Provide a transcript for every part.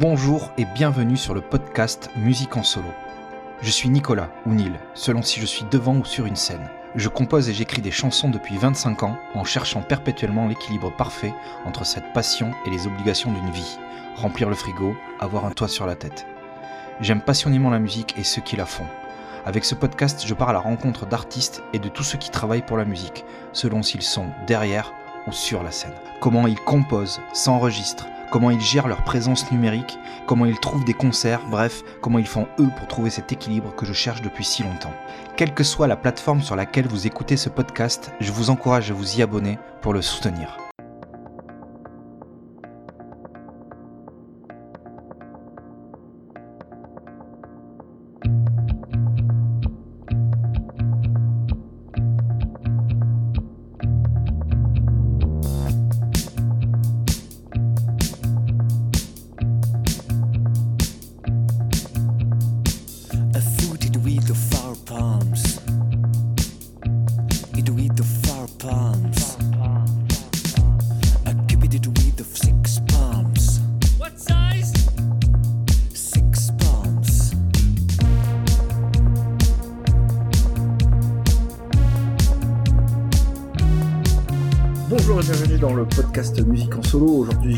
Bonjour et bienvenue sur le podcast Musique en solo. Je suis Nicolas, ou Neil, selon si je suis devant ou sur une scène. Je compose et j'écris des chansons depuis 25 ans en cherchant perpétuellement l'équilibre parfait entre cette passion et les obligations d'une vie. Remplir le frigo, avoir un toit sur la tête. J'aime passionnément la musique et ceux qui la font. Avec ce podcast, je pars à la rencontre d'artistes et de tous ceux qui travaillent pour la musique, selon s'ils sont derrière ou sur la scène. Comment ils composent, s'enregistrent, comment ils gèrent leur présence numérique, comment ils trouvent des concerts, bref, comment ils font eux pour trouver cet équilibre que je cherche depuis si longtemps. Quelle que soit la plateforme sur laquelle vous écoutez ce podcast, je vous encourage à vous y abonner pour le soutenir.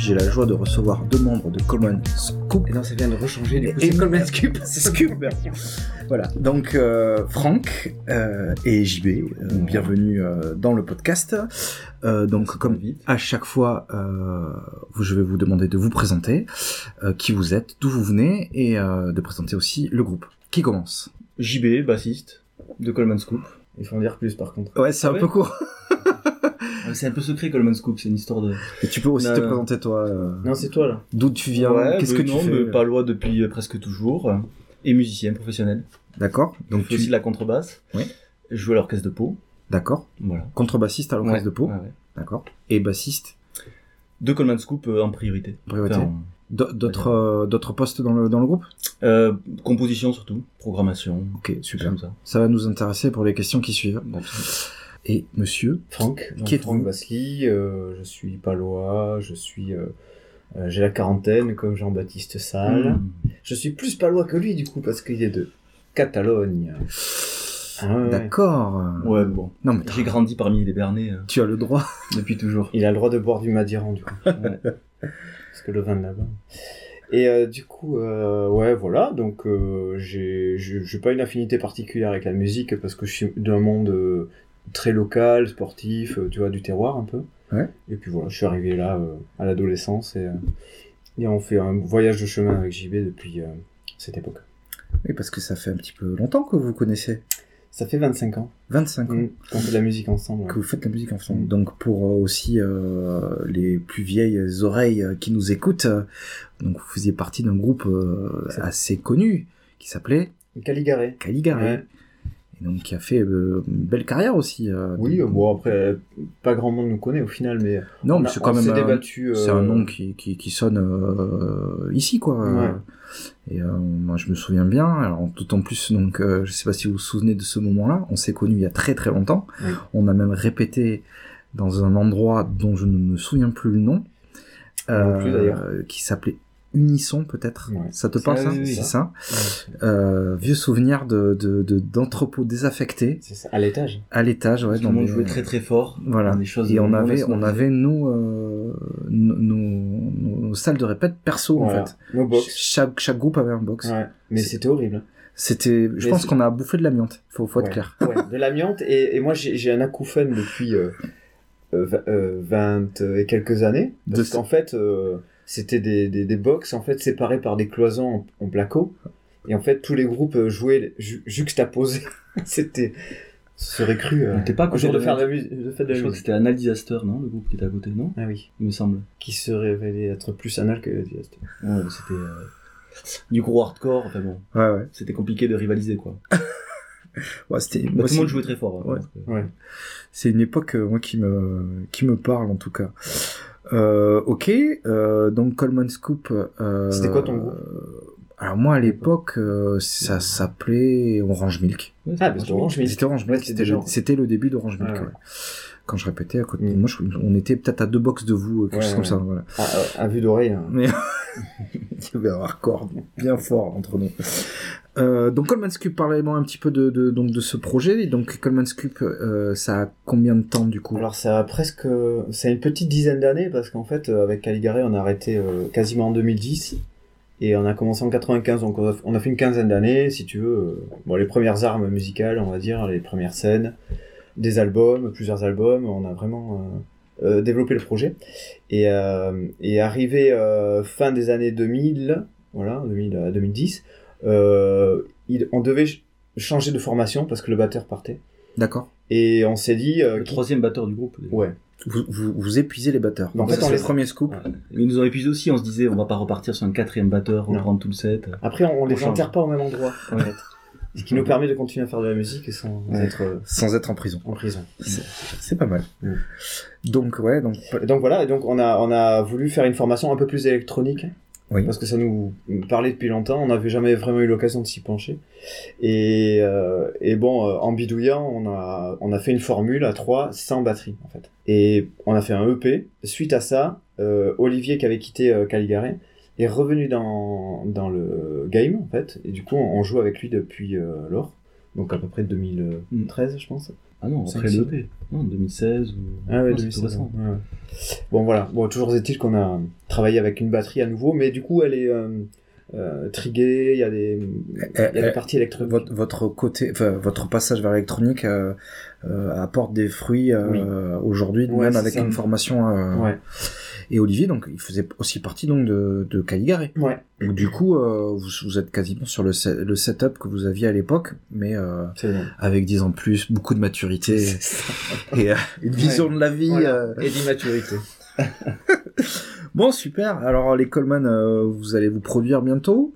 J'ai la joie de recevoir deux membres de Common Scoop. Et non, ça vient de rechanger, du coup, c'est Coleman Scoop. C'est Scoop. voilà. Donc, euh, Franck euh, et JB, euh, bienvenue euh, dans le podcast. Donc, comme à chaque fois, je vais vous demander de vous présenter, qui vous êtes, d'où vous venez, et de présenter aussi le groupe. Qui commence? JB, bassiste de Coleman Scoop. Il faut en dire plus par contre. Ouais, c'est Ah un ouais? peu court. C'est un peu secret Coleman Scoop, c'est une histoire de. Et tu peux aussi Non, te non. présenter toi. euh, Non, c'est toi là. D'où tu viens ouais, Qu'est-ce que tu non, fais loin depuis euh, presque toujours. euh, Et musicien professionnel. D'accord. Donc je fais tu aussi de la contrebasse. Oui. Je joue à l'orchestre de Pau. D'accord. Voilà. Contrebassiste à l'orchestre Ouais, de Pau. ouais. D'accord. Et bassiste. De Coleman Scoop euh, en priorité. Priorité. Enfin, D'autres euh, d'autres postes dans le dans le groupe? Euh, composition surtout, programmation. Ok, Super ça. Ça va nous intéresser pour les questions qui suivent. Et monsieur, Franck, Qui êtes-vous Franck Basli, euh, je suis palois, je suis, euh, euh, j'ai la quarantaine comme Jean-Baptiste Salle. Mmh. Je suis plus palois que lui du coup parce qu'il est de Catalogne. Ah ouais, d'accord. Ouais, bon. Non mais J'ai grandi parmi les Bernais euh, tu as le droit. depuis toujours. Il a le droit de boire du Madiran du coup, Ouais. parce que le vin de là-bas. Et euh, du coup, euh, ouais, voilà. Donc, euh, j'ai, j'ai j'ai pas une affinité particulière avec la musique parce que je suis d'un monde euh, très local, sportif, euh, tu vois, du terroir un peu. Ouais. Et puis voilà, je suis arrivé là euh, à l'adolescence et, euh, et on fait un voyage de chemin avec JB depuis cette époque. Oui, parce que ça fait un petit peu longtemps que vous vous connaissez. Ça fait 25 ans 25 ans mm, qu'on fait de la musique ensemble. que vous faites la musique ensemble. Mm. Donc pour euh, aussi euh, les plus vieilles oreilles euh, qui nous écoutent, donc vous faisiez partie d'un groupe assez connu qui s'appelait Caligaré. Caligari. Ouais. Et donc qui a fait euh, une belle carrière aussi. euh, Oui, euh, bon après, euh, pas grand monde nous connaît au final, mais non, on mais c'est quand même débattu. C'est euh, un nom qui, qui, qui sonne euh, ici, quoi. Ouais. Et euh, moi, je me souviens bien. Alors, d'autant plus, donc, euh, je sais pas si vous vous souvenez de ce moment-là. On s'est connus il y a très très longtemps. Oui. On a même répété dans un endroit dont je ne me souviens plus le nom, euh, plus, qui s'appelait Unisson, peut-être. Ouais. Ça te parle, Ça, ça oui, oui. C'est ça. Ouais, Euh, vieux souvenir de de- de- d'entrepôts désaffectés c'est ça, à l'étage. à l'étage, ouais. Dans des- jouait très très fort. Voilà. Des choses Et on avait, on avait nos, euh, nos, nos- nos salles de répète perso Voilà. en fait. Nos box. Chaque, chaque groupe avait un box. Ouais. Mais C'est- c'était horrible. C'était, je Mais pense c'est- qu'on a bouffé de l'amiante. Faut, faut être Ouais. clair. Ouais, de l'amiante. Et, et moi, j'ai j'ai un acouphène depuis euh, euh, v- euh, 20 et quelques années. Parce De- qu'en fait, euh, c'était des, des, des box en fait, séparés par des cloisons en, en placo. Et en fait, tous les groupes euh, jouaient ju juxtaposés. c'était... Ce serait cru euh, pas à un côté jour de de- faire de la musique. De faire de Je crois que c'était Anal Disaster, non Le groupe qui était à côté, non Ah oui. Il me semble. Qui se révélait être plus anal que Disaster. Ouais, c'était euh, du gros hardcore. Enfin bon, Ouais, ouais. c'était compliqué de rivaliser quoi. ouais c'était, Bah, moi, tout c'est- le monde jouait très fort. hein, Ouais. Ouais. c'est une époque, euh, moi, qui me, qui me parle, en tout cas. Euh, ok, euh, donc Coleman Scoop. Euh, C'était quoi ton groupe euh, Alors moi, à l'époque, euh, ça s'appelait Orange Milk. Ah, c'était mais Orange Milk. C'était Orange Milk, le, début d'Orange Milk. Ouais, ouais. ouais. Quand je répétais à côté, Mm. moi, je- on était peut-être à deux box de vous, quelque Ouais, chose comme ça. Voilà. À, à- à vue d'oreille. hein. Mais y avait un hardcore bien fort entre nous. Euh, donc Coleman's Cube, parlez-moi un petit peu de, de, donc, de ce projet. Donc Coleman's Cube, euh, ça a combien de temps du coup? Alors ça a presque, c'est une petite dizaine d'années parce qu'en fait euh, avec Caligari on a arrêté euh, quasiment en 2010 et on a commencé en 95 donc on a, on a fait une quinzaine d'années si tu veux. euh, bon les premières armes musicales on va dire, les premières scènes, des albums, plusieurs albums, on a vraiment euh, euh, développé le projet et, euh, et arrivé euh, fin des années 2000, voilà 2000 à 2010, euh, il, on devait ch- changer de formation parce que le batteur partait D'accord. et on s'est dit euh, Le qui- troisième batteur du groupe. déjà. ouais Vous, vous, vous épuisez les batteurs. En Donc fait, on c'est les- le premier scoop. Ouais. Mais ils nous ont épuisés aussi, on se disait on va pas repartir sur un quatrième batteur, reprendre tout le set. Après, on, on les change. enterre pas au même endroit, en fait. Ce qui nous permet de continuer à faire de la musique sans Ouais. être euh, Sans être en prison. en prison. C'est pas mal. Mm. Donc ouais, donc donc voilà, et donc on a, on a voulu faire une formation un peu plus électronique. Oui. Parce que ça nous parlait depuis longtemps, on n'avait jamais vraiment eu l'occasion de s'y pencher. Et, euh, et bon, euh, en bidouillant, on a, on a fait une formule à 3 sans batterie, en fait. Et on a fait un EP. Suite à ça, euh, Olivier, qui avait quitté Caligari, est revenu dans, dans le game, en fait. Et du coup, on, on joue avec lui depuis euh, lors. Donc à peu près 2013, je pense. Ah non, après l'EP. Non, 2016 ou... Ah ouais, Non, c'est 2016, tout récent. ouais, ouais. Bon voilà, bon toujours est-il qu'on a travaillé avec une batterie à nouveau, mais du coup elle est euh, euh, triguée, il y a des, il y a des euh, parties électroniques. votre, votre côté, enfin, votre passage vers l'électronique euh, euh, apporte des fruits euh, Oui. aujourd'hui, Ouais, même avec une formation. Ouais. Et Olivier, donc, il faisait aussi partie donc de, de Caligari. Ouais, Donc du coup, vous, vous êtes quasiment sur le, le setup que vous aviez à l'époque, mais avec 10 ans de plus, beaucoup de maturité et une vision de la vie. Et d'immaturité. Bon, super. Alors les Coleman, euh, vous allez vous produire bientôt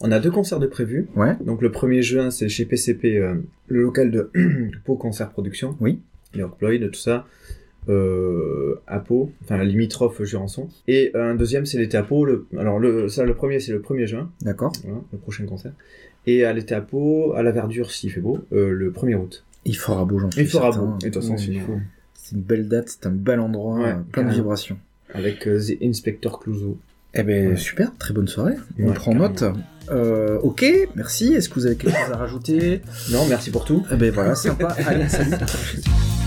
On a deux concerts de prévus. Ouais. Donc le 1er juin c'est chez PCP, euh, le local de Pau Concert Production. Oui. York Floyd, tout ça. Euh, à Pau, enfin limitrophe Jurançon. Et un deuxième c'est l'été à Pau. Le, alors le, ça le premier c'est le 1er juin. D'accord. Voilà, le prochain concert. Et à l'été à Pau, à la Verdure, s'il fait beau, le 1er août. Il fera beau, j'en suis Il fera certain. beau. Et de toute façon, Ouais, c'est- une belle date, c'est un bel endroit, Ouais, plein de vibrations. Avec euh, The Inspector Clouseau. Eh ben Ouais. super, très bonne soirée. On Ouais, prend note. Euh, ok, merci. Est-ce que vous avez quelque chose à rajouter? Non, merci pour tout. Eh ben voilà, sympa. Allez, salut.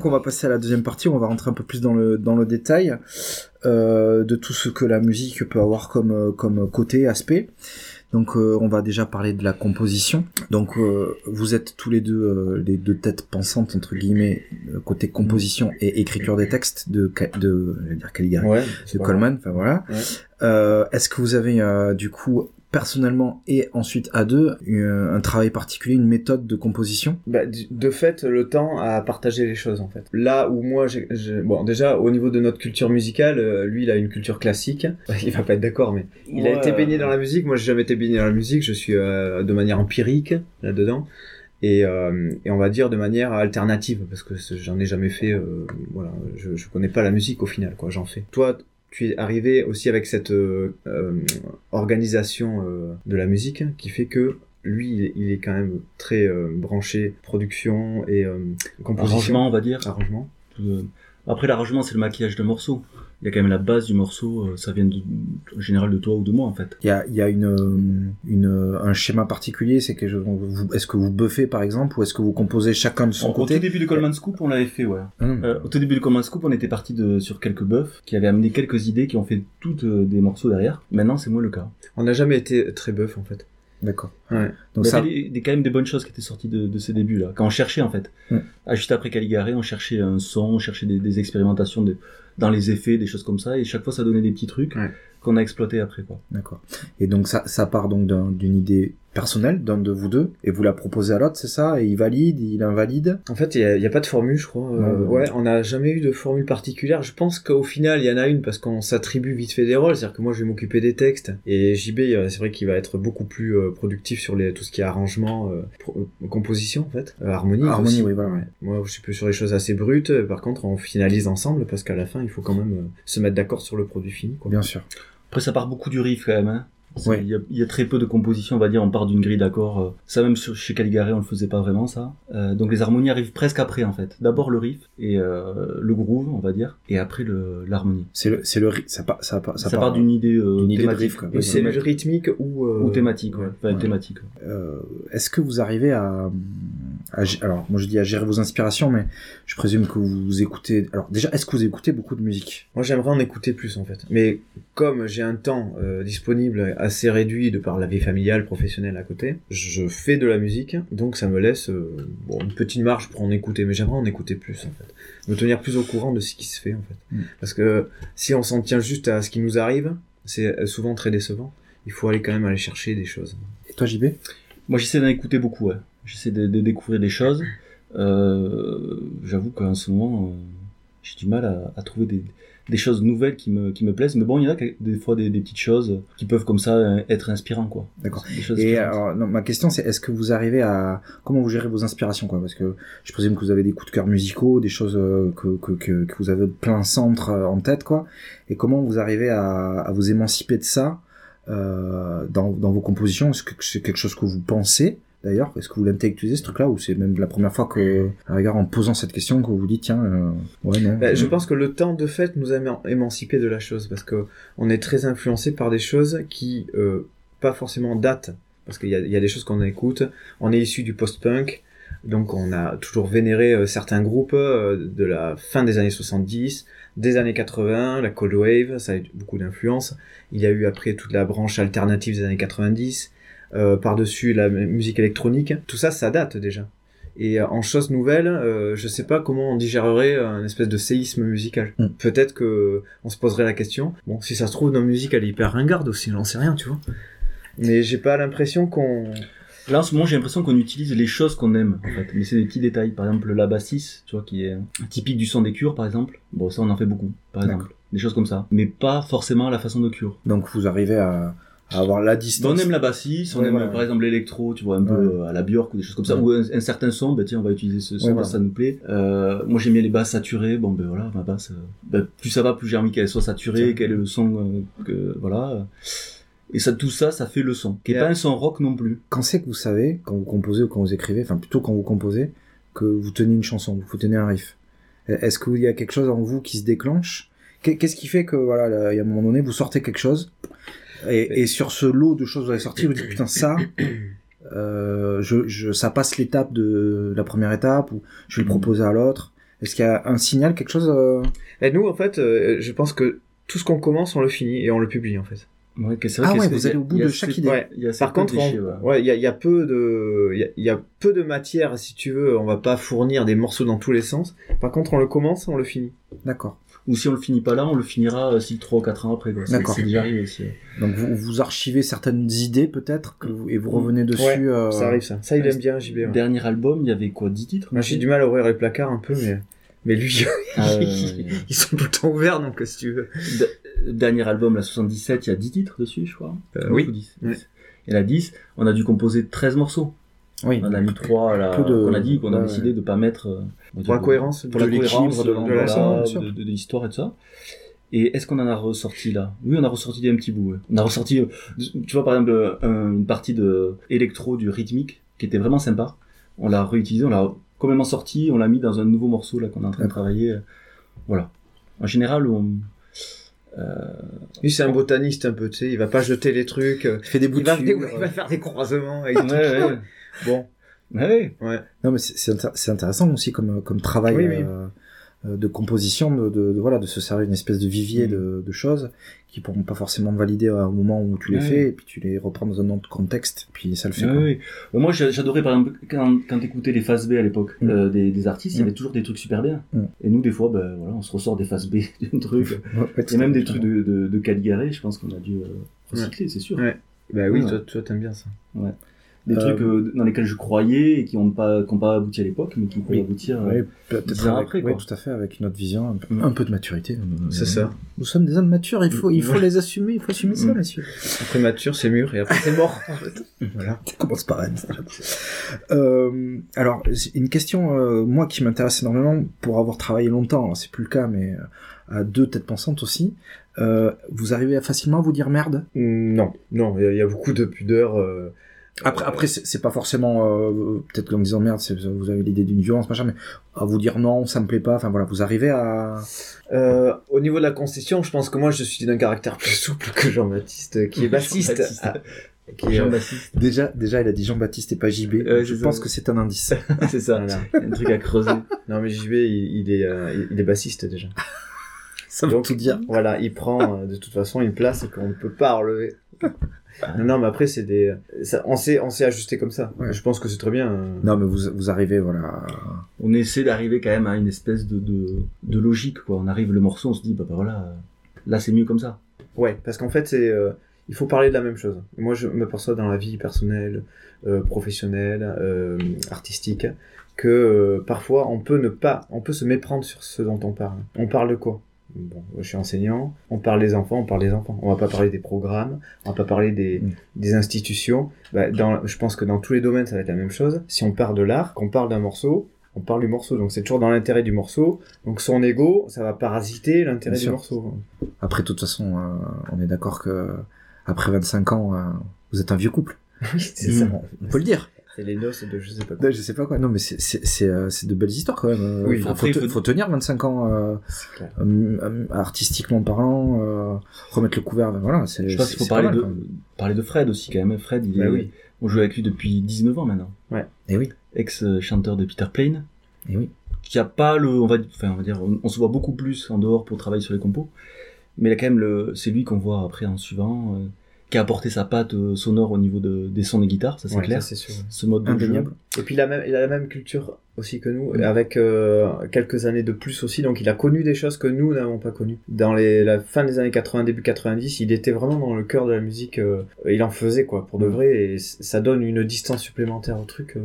donc on va passer à la deuxième partie, on va rentrer un peu plus dans le dans le détail euh, de tout ce que la musique peut avoir comme euh, comme côté aspect. Donc euh, on va déjà parler de la composition. Donc euh, vous êtes tous les deux euh, les deux têtes pensantes entre guillemets côté composition et écriture des textes de de je vais dire Caligari, Ouais. de Coleman. Enfin voilà. Ouais. Est-ce que vous avez du coup personnellement et ensuite à deux euh, un travail particulier, une méthode de composition? Bah, de fait, le temps à partager les choses, en fait. Là où moi, j'ai, j'ai- bon, déjà, au niveau de notre culture musicale, euh, lui, il a une culture classique. Il va pas être d'accord, mais il a été baigné dans la musique. Moi, j'ai jamais été baigné dans la musique. Je suis euh, de manière empirique là-dedans. Et, euh, et on va dire de manière alternative, parce que j'en ai jamais fait. euh, voilà, je, je connais pas la musique au final, quoi. J'en fais. Toi, tu es arrivé aussi avec cette euh, euh, organisation euh, de la musique qui fait que lui, il est, il est quand même très euh, branché production et euh, composition. Arrangement, on va dire. Arrangement. Après, l'arrangement, c'est le maquillage de morceau. Il y a quand même la base du morceau, euh, ça vient de, en général de toi ou de moi, en fait. Il y a, il y a une, euh, une, un schéma particulier, c'est que je- vous- est-ce que vous buffez par exemple, ou est-ce que vous composez chacun de son Au côté tout début de Coleman Scoop, on l'avait fait, ouais. Euh, au tout début de Coleman Scoop, on était parti de, sur quelques buffs qui avaient amené quelques idées qui ont fait toutes euh, des morceaux derrière. Maintenant, c'est moins le cas. On n'a jamais été très bœuf en fait. D'accord. Ouais. Donc il y ça, avait des, des- quand même des bonnes choses qui étaient sorties de, de ces débuts-là. Quand on cherchait, en fait. Mm. Ah, juste après Caligari, on cherchait un son, on cherchait des, des expérimentations de, dans les effets, des choses comme ça, et chaque fois, ça donnait des petits trucs Ouais. qu'on a exploités après, quoi. d'accord. Et donc ça, ça part donc d'un- d'une idée personnelle d'un de vous deux et vous la proposez à l'autre, c'est ça? Et il valide, il invalide? En fait, il n'y a, pas de formule, je crois. Euh, Ouais, ouais, on n'a jamais eu de formule particulière. Je pense qu'au final, il y en a une parce qu'on s'attribue vite fait des rôles. C'est-à-dire que moi, je vais m'occuper des textes. Et JB, euh, c'est vrai qu'il va être beaucoup plus euh, productif sur les, tout ce qui est arrangement, euh, pro- euh, composition, en fait. Euh, harmonie. Harmonie, aussi. oui, voilà. Ouais. Moi, je suis plus sur les choses assez brutes. Par contre, on finalise ensemble parce qu'à la fin, il faut quand même euh, se mettre d'accord sur le produit fini. Quoi. Bien sûr. Après, ça part beaucoup du riff quand même. Hein. Ouais. Il, y a, il y a très peu de compositions, on va dire. On part d'une grille d'accords. euh, Ça, même sur, chez Caligari, on le faisait pas vraiment, ça. Euh, donc les harmonies arrivent presque après, en fait. D'abord le riff et euh, le groove, on va dire, et après le- l'harmonie. C'est le, c'est le, ça, part- ça, part- Ça, part d'une idée, euh, d'une idée de thématique. c'est rythmique ou... euh, Ou thématique, ouais. Enfin, Ouais. thématique. Euh, Est-ce que vous arrivez à, alors moi je dis à gérer vos inspirations, mais je présume que vous écoutez. Alors déjà, est-ce que vous écoutez beaucoup de musique? Moi, j'aimerais en écouter plus, en fait. Mais comme j'ai un temps euh, disponible assez réduit de par la vie familiale, professionnelle à côté, je fais de la musique, donc ça me laisse euh, bon, une petite marge pour en écouter. Mais j'aimerais en écouter plus, en fait. Me tenir plus au courant de ce qui se fait, en fait. Mm. Parce que si on s'en tient juste à ce qui nous arrive, c'est euh, souvent très décevant. Il faut aller quand même aller chercher des choses. Et toi, JB Moi, j'essaie d'en écouter beaucoup, ouais. J'essaie de, de découvrir des choses. Euh, J'avoue qu'en ce moment, euh, j'ai du mal à, à trouver des, des choses nouvelles qui me, qui me plaisent. Mais bon, il y en a des fois des, des petites choses qui peuvent comme ça euh, être inspirants, quoi. D'accord. Et inspirantes. alors, non, ma question c'est est-ce que vous arrivez à comment vous gérez vos inspirations quoi? Parce que je présume que vous avez des coups de cœur musicaux, des choses que, que, que, que vous avez plein centre en tête quoi. Et comment vous arrivez à, à vous émanciper de ça euh, dans, dans vos compositions? Est-ce que c'est quelque chose que vous pensez? D'ailleurs, est-ce que vous l'intellectualisez ce truc-là ou c'est même la première fois que, à rigueur, en posant cette question, que vous dites tiens, euh, ouais non. Ben, je pense que le temps de fait nous a éman- émancipés de la chose parce que on est très influencé par des choses qui euh, pas forcément datent parce qu'il y a, il y a des choses qu'on écoute. On est issu du post-punk, donc on a toujours vénéré euh, certains groupes euh, de la fin des années 70, des années 80, la cold wave, ça a eu beaucoup d'influence. Il y a eu après toute la branche alternative des années 90, euh, par-dessus la musique électronique. Tout ça, ça date déjà. Et euh, en chose nouvelle, euh, je sais pas comment on digérerait un espèce de séisme musical. Mm. Peut-être que on se poserait la question. Bon, si ça se trouve, nos musiques elle est hyper ringarde aussi, j'en sais rien, tu vois. Mais j'ai pas l'impression qu'on. Là, en ce moment, j'ai l'impression qu'on utilise les choses qu'on aime, en fait. Mais c'est des petits détails. Par exemple, la bassiste, tu vois, qui est typique du son des cures, par exemple. Bon, ça, on en fait beaucoup, par exemple. Des choses comme ça. Mais pas forcément à la façon de cure. Donc vous arrivez à, à avoir la distance. on aime la bassiste, on Ouais, aime par exemple l'électro, tu vois, un peu euh, à la Björk ou des choses comme ça, ou un, un certain son, ben tiens, on va utiliser ce son, ça nous plaît. Euh, moi j'aime bien les basses saturées, bon ben voilà, ma basse, euh, ben, plus ça va, plus j'ai envie qu'elle soit saturée, quel est le son, euh, que voilà. Et ça, tout ça, ça fait le son, qui est Yeah. pas un son rock non plus. Quand c'est que vous savez, quand vous composez ou quand vous écrivez, enfin plutôt quand vous composez, que vous tenez une chanson, vous tenez un riff Est-ce qu'il y a quelque chose en vous qui se déclenche? Qu'est- Qu'est-ce qui fait que voilà, là, il y a un moment donné, vous sortez quelque chose et, et sur ce lot de choses que vous avez sorti, vous dites putain ça, euh, je, je, ça passe l'étape de la première étape ou je vais le proposer à l'autre. Est-ce qu'il y a un signal, quelque chose euh, Et nous, en fait, euh, je pense que tout ce qu'on commence, on le finit et on le publie en fait. Ouais, que c'est Ah que ouais, vous allez au bout il de chaque idée. Ouais. Il y a assez Par contre, on- déchets, ouais. ouais, il y a, il y a peu de, il y a, il y a peu de matière si tu veux. On va pas fournir des morceaux dans tous les sens. Par contre, on le commence, on le finit. D'accord. Ou si on le finit pas là, on le finira euh, si 3 ou 4 ans après. quoi. D'accord. C'est déjà arrivé aussi. Donc vous, vous archivez certaines idées peut-être que vous- et vous revenez dessus. Ouais, euh, Ça arrive ça. Ça, il aime bien JB. ouais. Dernier album, il y avait quoi 10 titres Moi, j'ai du mal à ouvrir les placards un peu, mais mais lui, Ah, ouais, ouais, ouais. ils sont tout le temps ouverts, donc si tu veux. D- dernier album, la 77, il y a 10 titres dessus, je crois. Euh, oui. ou 10. Ouais. Et la 10, on a dû composer 13 morceaux. Oui. On en a mis 3 là, Peu de- qu'on a dit, qu'on a ouais, décidé de pas mettre. Euh, va Pour la dire, cohérence, Pour la de l'équilibre cohérence de de, de, de- de l'histoire et tout ça. Et est-ce qu'on en a ressorti là? Oui, on a ressorti des petits bouts. ouais. On a ressorti, euh, tu vois par exemple, un- une partie de électro du rythmique qui était vraiment sympa. On l'a réutilisé, on l'a complètement sorti, on l'a mis dans un nouveau morceau là qu'on est en train de travailler. Voilà. En général, on, euh, Lui, c'est un botaniste un peu, tu sais. Il va pas jeter les trucs. euh, Il fait des Il va, boutures. il va faire des croisements. Et ouais, ouais, Bon, ouais. ouais. Non, mais c'est- c'est intér- c'est intéressant aussi comme, comme travail Oui, oui. euh, euh, de composition, de, de, de- voilà, de se servir d'une espèce de vivier Mm. de, de choses qui pourront pas forcément valider au moment où tu les Ouais. fais, et puis tu les reprends dans un autre contexte, puis ça le fait. Ouais, quoi. ouais. Euh, Moi, j'a- j'adorais, par exemple, quand, quand t'écoutais les phases B à l'époque, Mm. euh, des, des artistes, il y Mm. avait toujours des trucs super bien. Mm. Et nous, des fois, ben, voilà, on se ressort des phases B d'un truc. Ouais, ouais, Il y a même des trucs de, de, de Caligari, je pense qu'on a dû euh, recycler, c'est sûr. Ouais. Bah oui, Ouais. toi, toi, t'aimes bien ça. Des Euh, trucs euh, dans lesquels je croyais et qui n'ont pas, qui ont pas abouti à l'époque, mais qui peuvent Oui. aboutir. euh, Oui, peut-être après, oui, quoi. tout à fait, avec une autre vision, un peu, Mm. un peu de maturité. C'est ça. Nous sommes des hommes matures, il faut, il faut Mm. les assumer, il faut assumer ça, Mm. messieurs. Après mature, c'est mûr, et après c'est mort. Voilà, ça commence par déjà. Euh, alors, une question, euh, moi, qui m'intéresse énormément, pour avoir travaillé longtemps, alors c'est plus le cas, mais euh, à deux têtes pensantes aussi, euh, vous arrivez à facilement vous dire merde? Non, non, il y, y a beaucoup de pudeur. Euh, Après, après c'est pas forcément, euh, peut-être qu'en disant merde, c'est- vous avez l'idée d'une violence, machin, mais à vous dire non, ça me plaît pas, enfin voilà, vous arrivez à... Euh, au niveau de la concession, je pense que moi je suis d'un caractère plus souple que Jean-Baptiste, qui est bassiste. Jean-Baptiste. Ah, qui est, Jean euh, Baptiste. Déjà, déjà, il a dit Jean-Baptiste et pas JB, je pense ça. que c'est un indice. c'est ça. voilà. Un truc à creuser. Non mais JB, il, il est, euh, il- est bassiste déjà. ça veut Donc, tout dire. Voilà, il prend euh, de toute façon une place qu'on ne peut pas relever. Non, non, mais après c'est des, ça, on s'est, on s'est ajusté comme ça. Ouais. Je pense que c'est très bien. euh. Non, mais vous, vous arrivez, voilà... On essaie d'arriver quand même à une espèce de, de, de logique, quoi. On arrive le morceau, on se dit, bah, bah voilà, là c'est mieux comme ça. Ouais, parce qu'en fait, c'est, euh, il faut parler de la même chose. Moi, je me perçois dans la vie personnelle, euh, professionnelle, euh, artistique, que euh, parfois on peut ne pas, on peut se méprendre sur ce dont on parle. On parle de quoi? Bon, je suis enseignant, on parle des enfants, on parle des enfants. On va pas parler des programmes, on va pas parler des, Mm. des institutions. Bah, dans, je pense que dans tous les domaines, ça va être la même chose. Si on parle de l'art, qu'on parle d'un morceau, on parle du morceau. Donc c'est toujours dans l'intérêt du morceau. Donc son ego, ça va parasiter l'intérêt du sûr. morceau. Après, de toute façon, euh, on est d'accord que après 25 ans, euh, vous êtes un vieux couple. Oui, c'est ça. On, on peut le dire. Les noces de je sais pas quoi. Non, je sais pas quoi. Non, mais c'est c'est c'est euh, de belles histoires quand même. Euh, Oui, faut, après, faut, il te- faut- faut tenir 25 ans euh, euh, artistiquement parlant, euh, remettre le couvert. ben Voilà, c'est. Je pense qu'il faut parler de, parler de Fred aussi, quand même. Fred, il Bah oui. on joue avec lui depuis 19 ans maintenant. Et oui, Ex-chanteur de Peter Plain. et oui. qui a pas le, on va, enfin, on va dire, on, on se voit beaucoup plus en dehors pour travailler sur les compos, mais a quand même le, c'est lui qu'on voit après en suivant, qui a apporté sa patte euh, sonore au niveau de, des sons des guitares, ça c'est Ouais, clair. ça, sûr. Ce mode de Indéniable. Et puis il a, même, il a la même culture aussi que nous, avec euh, quelques années de plus aussi, donc il a connu des choses que nous n'avons pas connues. Dans les, la fin des années 80, début 90, il était vraiment dans le cœur de la musique, euh, il en faisait quoi, pour de Mm. vrai, et ça donne une distance supplémentaire au truc, euh,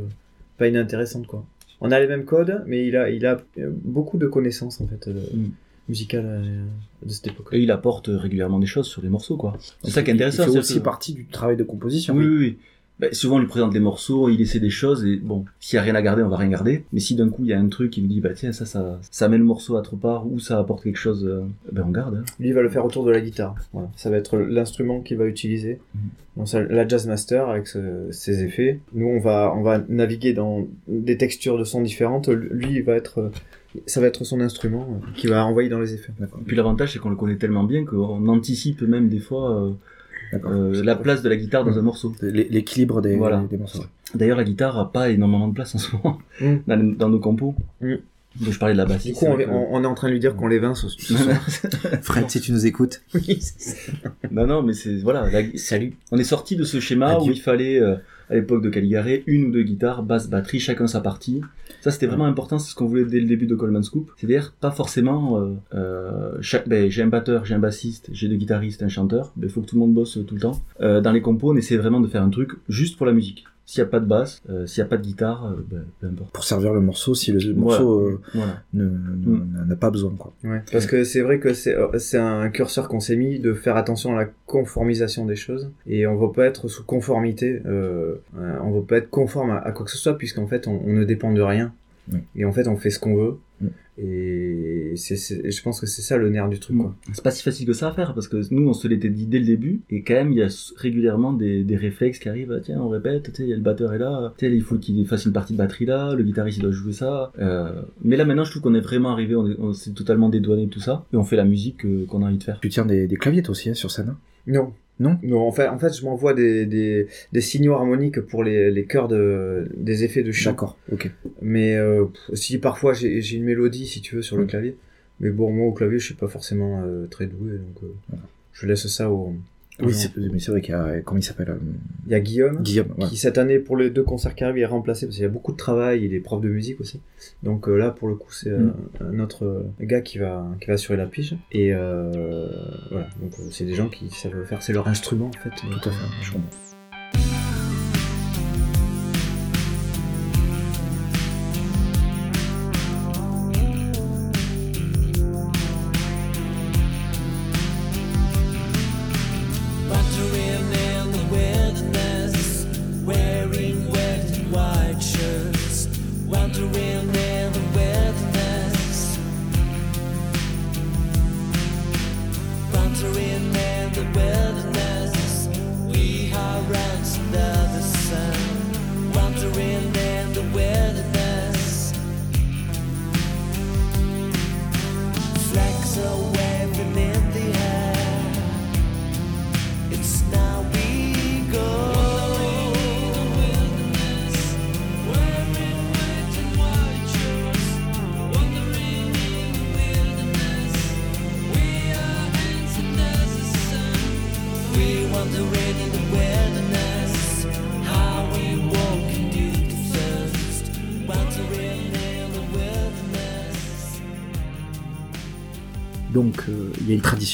pas inintéressante quoi. On a les mêmes codes, mais il a, il a beaucoup de connaissances en fait, Mm. Musicales euh, de cette époque. Et il apporte régulièrement des choses sur les morceaux, quoi. C'est ça qui est intéressant. C'est aussi que- partie du travail de composition. Oui, oui, oui. Ben, souvent, on lui présente des morceaux, il essaie des choses, et bon, s'il y a rien à garder, on va rien garder. Mais si d'un coup, il y a un truc qui me dit, bah tiens, ça, ça, ça met le morceau à trop part, ou ça apporte quelque chose, euh, ben on garde. hein. Lui il va le faire autour de la guitare. Voilà. Ça va être l'instrument qu'il va utiliser. Mhm. Donc ça, la Jazz Master avec ce- ses effets. Nous on va on va naviguer dans des textures de sons différentes. Lui il va être euh, ça va être son instrument euh, qui va envoyer dans les effets. Et puis l'avantage, c'est qu'on le connaît tellement bien qu'on anticipe même des fois euh, euh, la place de la guitare dans un morceau. L'é- L'équilibre des, Voilà. des morceaux. D'ailleurs, la guitare a pas énormément de place en ce moment Mm. dans, les- dans nos compos. Mm. Donc je parlais de la basse. Du coup on, est en train de lui dire qu'on les vince ce ce soir. Fred, si tu nous écoutes. Oui, c'est ça. non, non, mais c'est voilà. la- Salut. On est sorti de ce schéma Adieu. où il fallait, euh, à l'époque de Caligari, une ou deux guitares, basse, batterie, chacun sa partie. Ça, c'était vraiment important, c'est ce qu'on voulait dès le début de Coleman Scoop. C'est-à-dire, pas forcément, euh, euh, chaque, ben, j'ai un batteur, j'ai un bassiste, j'ai deux guitaristes, un chanteur. Ben, il faut que tout le monde bosse tout le temps. Euh, dans les compos, on essaie vraiment de faire un truc juste pour la musique. S'il n'y a pas de basse, euh, s'il n'y a pas de guitare, euh, ben, peu importe. Pour servir le morceau, si le morceau euh, Voilà. ne- ne- n'a pas besoin, quoi. Ouais. Parce que c'est vrai que c'est c'est un curseur qu'on s'est mis de faire attention à la conformisation des choses et on veut pas être sous conformité, on veut pas être conforme à, à quoi que ce soit puisqu'en fait on, on ne dépend de rien et en fait on fait ce qu'on veut Mm. et c'est c'est- je pense que c'est ça le nerf du truc quoi. C'est pas si facile que ça à faire parce que nous on se l'était dit dès le début et quand même il y a régulièrement des, des réflexes qui arrivent. Ah, Tiens, on répète, tu sais, il y a le batteur est là, tu sais, il faut qu'il fasse une partie de batterie là, le guitariste il doit jouer ça. Euh, mais là maintenant je trouve qu'on est vraiment arrivé, on, est- on s'est totalement dédouané de tout ça et on fait la musique euh, qu'on a envie de faire. Tu tiens des, des claviers, toi aussi, hein, sur scène. hein? Non. Non? Non, en fait, en fait, je m'envoie des, des, des signaux harmoniques pour les, les chœurs de, des effets de chant. D'accord, ok. Mais euh, si parfois j'ai j'ai une mélodie, si tu veux, sur le Mm. clavier. Mais bon, moi au clavier, je suis pas forcément euh, très doué, donc euh, je laisse ça au. Aux Oui, c'est- mais c'est vrai qu'il y a, comment il s'appelle euh, Il y a Guillaume, Guillaume, ouais. qui cette année, pour les deux concerts qui arrivent, il est remplacé parce qu'il y a beaucoup de travail, il est prof de musique aussi. Donc euh, là, pour le coup, c'est euh, Mm. un autre euh, gars qui va, qui va assurer la pige. Et euh, voilà, donc c'est des gens qui savent faire, c'est leur instrument en fait. Tout à fait, je comprends.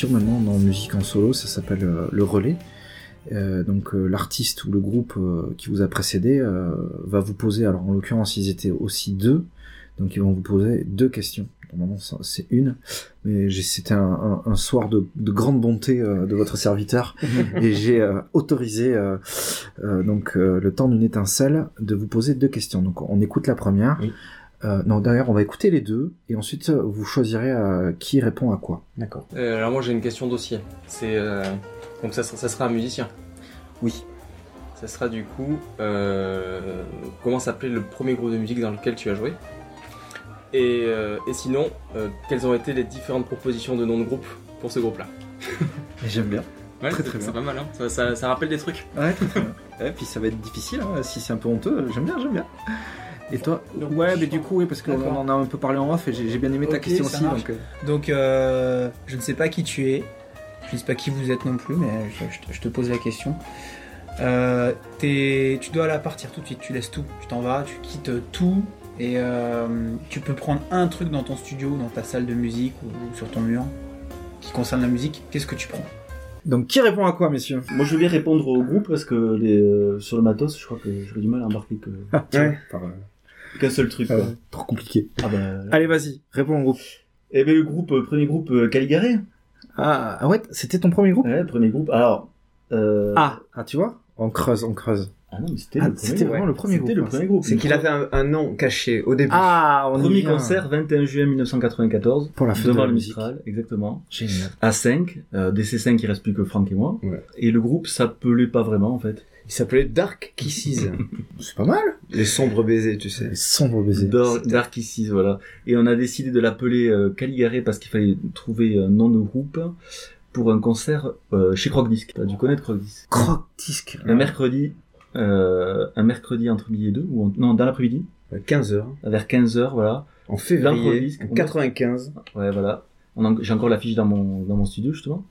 Maintenant dans musique en solo, ça s'appelle euh, le relais. Euh, donc, euh, l'artiste ou le groupe qui vous a précédé va vous poser, alors en l'occurrence, ils étaient aussi deux, donc ils vont vous poser deux questions. Normalement, c'est une, mais c'était un, un- un soir de, de grande bonté de votre serviteur et j'ai autorisé donc le temps d'une étincelle de vous poser deux questions. Donc, on écoute la première. Oui. Euh, non, d'ailleurs, on va écouter les deux et ensuite euh, vous choisirez euh, qui répond à quoi. D'accord. Euh, alors moi j'ai une question dossier. C'est euh, donc ça, sera- ça sera un musicien. Oui. Ça sera du coup euh, comment s'appelait le premier groupe de musique dans lequel tu as joué? Et, euh, et sinon, euh, quelles ont été les différentes propositions de nom de groupe pour ce groupe-là? J'aime bien. Ouais, Très, c'est- très bien. C'est pas mal, hein ça, ça- ça rappelle des trucs. Ouais, très, très bien. Ouais, puis ça va être difficile, hein, si c'est un peu honteux. J'aime bien, j'aime bien. Et toi Ouais, mais du coup, oui, parce qu'on en a un peu parlé en off et j'ai j'ai bien aimé ta question aussi. marche. Donc, euh, Donc, euh, je ne sais pas qui tu es. Je ne sais pas qui vous êtes non plus, mais je, je te- je te pose la question. Euh, t'es- tu dois là partir tout de suite. Tu laisses tout. Tu t'en vas, tu quittes tout. Et euh, tu peux prendre un truc dans ton studio, dans ta salle de musique ou sur ton mur qui concerne la musique. Qu'est-ce que tu prends? Donc qui répond à quoi, messieurs? Moi, je vais répondre au groupe parce que les, euh, sur le matos, je crois que j'aurais du mal à embarquer que Ouais. Par, euh, qu'un seul truc. Quoi. euh, trop compliqué. Ah bah. Allez, vas-y, réponds au groupe. Et ben le groupe, euh, premier groupe euh, Caligari. Ah, ah ouais, c'était ton premier groupe? Ouais, premier groupe. Alors. Euh... ah, ah, tu vois? On creuse, on creuse. Ah non, mais c'était Ah, le premier c'était groupe. vraiment le premier C'était groupe, le ouais. premier groupe. C'est qu'il avait un, un nom caché au début. Ah, on Premier vient. concert 21 juin 1994 Pour la fête de devant la le musique. Mistral, exactement. Génial. À 5, euh, des C5 il reste plus que Franck et moi. Ouais. Et le groupe s'appelait pas vraiment en fait. Il s'appelait Dark Kisses. C'est pas mal. Les sombres baisers, tu sais. Les sombres baisers. Dark, Dark Isis, voilà. Et on a décidé de l'appeler euh, parce qu'il fallait trouver un nom de groupe pour un concert euh, chez Croc Disc. T'as dû connaître Croc Disc. Croc disque. Un mercredi, euh, un mercredi entre midi et deux, ou en- non, dans l'après-midi, 15h. vers 15h, voilà. En février L'improviste. 95. Ouais, voilà. En- J'ai encore l'affiche dans mon, dans mon studio, justement.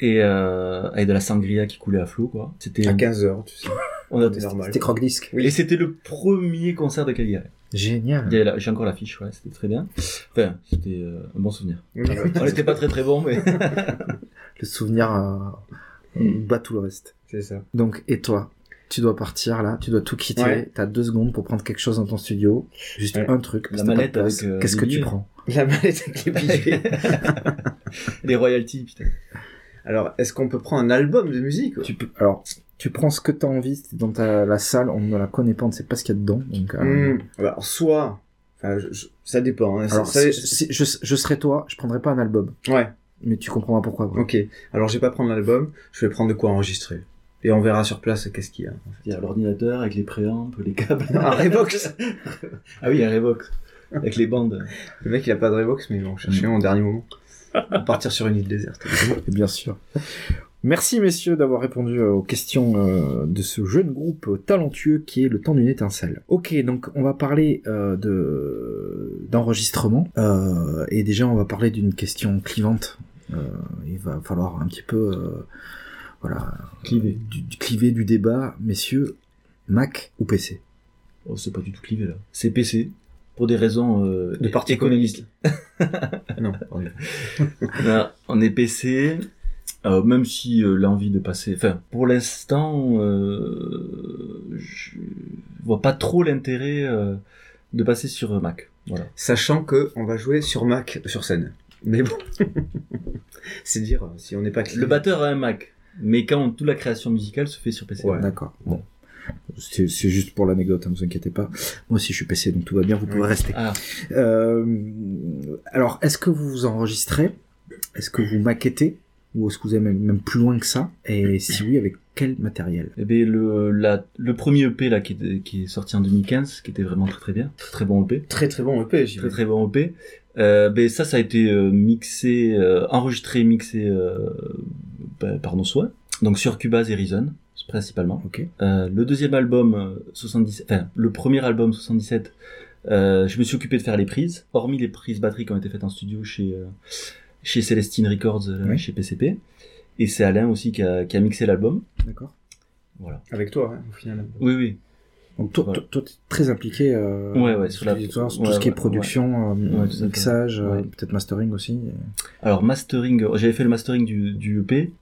Et euh, avec de la sangria qui coulait à flot, quoi. C'était À 15h, tu sais. on a- normal. C'était croc disque. Et c'était le premier concert de Caligari. Génial. La- J'ai encore l'affiche, ouais, c'était très bien. Enfin, c'était euh, un bon souvenir. Oui, oui. On n'était pas très très bon, mais... Le souvenir euh, bat tout le reste. C'est ça. Donc, et toi Tu dois partir là, tu dois tout quitter. Ouais. T'as deux secondes pour prendre quelque chose dans ton studio. Juste Ouais. un truc. La avec, euh, Qu'est-ce que tu prends? La mallette avec les billets. Les royalties, putain. Alors, est-ce qu'on peut prendre un album de musique tu peux, Alors, tu prends ce que t'as envie. c'est Dans ta, la salle, on ne la connaît pas, on ne sait pas ce qu'il y a dedans. Donc, euh, Hmm. Alors, soit... Enfin, je- je- ça dépend. Hein. Alors, Ça- si- si- je, je serais toi, je prendrais pas un album. Ouais, Mais tu comprendras pourquoi. quoi. ok. Alors, je vais pas prendre l'album, je vais prendre de quoi enregistrer. Et on verra sur place qu'est-ce qu'il y a. Il y a l'ordinateur avec les préamps, les câbles. Un Revox ah oui, un Revox. Avec les bandes. Le mec, il a pas de Revox, mais ils vont chercher un au dernier moment. Partir sur une île déserte. Et bien sûr. Merci messieurs d'avoir répondu euh, aux questions euh, de ce jeune groupe talentueux qui est le temps d'une étincelle. Ok, donc on va parler euh, de d'enregistrement euh, et déjà on va parler d'une question clivante. Euh, il va falloir un petit peu euh, voilà Clivé. du, du cliver du débat, messieurs. Mac ou PC Oh, c'est pas du tout clivé, là. C'est PC. Pour des raisons euh, De parti économiques. non, on est PC. euh, même si euh, l'envie de passer, enfin, pour l'instant, euh, je vois pas trop l'intérêt euh, de passer sur Mac. Voilà. Sachant que on va jouer sur Mac sur scène. Mais bon, c'est dire si on n'est pas Le batteur a un Mac, mais quand toute la création musicale se fait sur PC. Ouais. D'accord. Bon. C'est juste pour l'anecdote, ne vous inquiétez pas. Moi aussi je suis PC, donc tout va bien, vous pouvez Oui. rester. Ah, Euh, alors, est-ce que vous vous enregistrez? Est-ce que vous maquettez? Ou est-ce que vous allez même, plus loin que ça? Et si oui, avec quel matériel? Eh ben, le, la, le premier EP là qui est, qui est sorti en 2015, qui était vraiment très très bien, très très bon EP, très très bon EP, j'y très très bon EP. Euh, ben ça, ça a été euh, mixé, euh, enregistré, mixé euh, ben, par nos soins. Donc sur Cubase et Reason, principalement. Ok. Euh, le deuxième album, euh, 77, enfin le premier album 77, euh, je me suis occupé de faire les prises, hormis les prises batterie qui ont été faites en studio chez euh, chez Celestine Records, euh, Oui. chez PCP. Et c'est Alain aussi qui a, qui a mixé l'album. D'accord. Voilà. Avec toi, hein, au final. Oui, oui. Donc toi, Voilà. toi, t'es très impliqué euh, Ouais, ouais, sur la- sur tout ouais, ce qui est production, euh, mixage, euh, peut-être mastering aussi. Alors mastering, j'avais fait le mastering du, du EP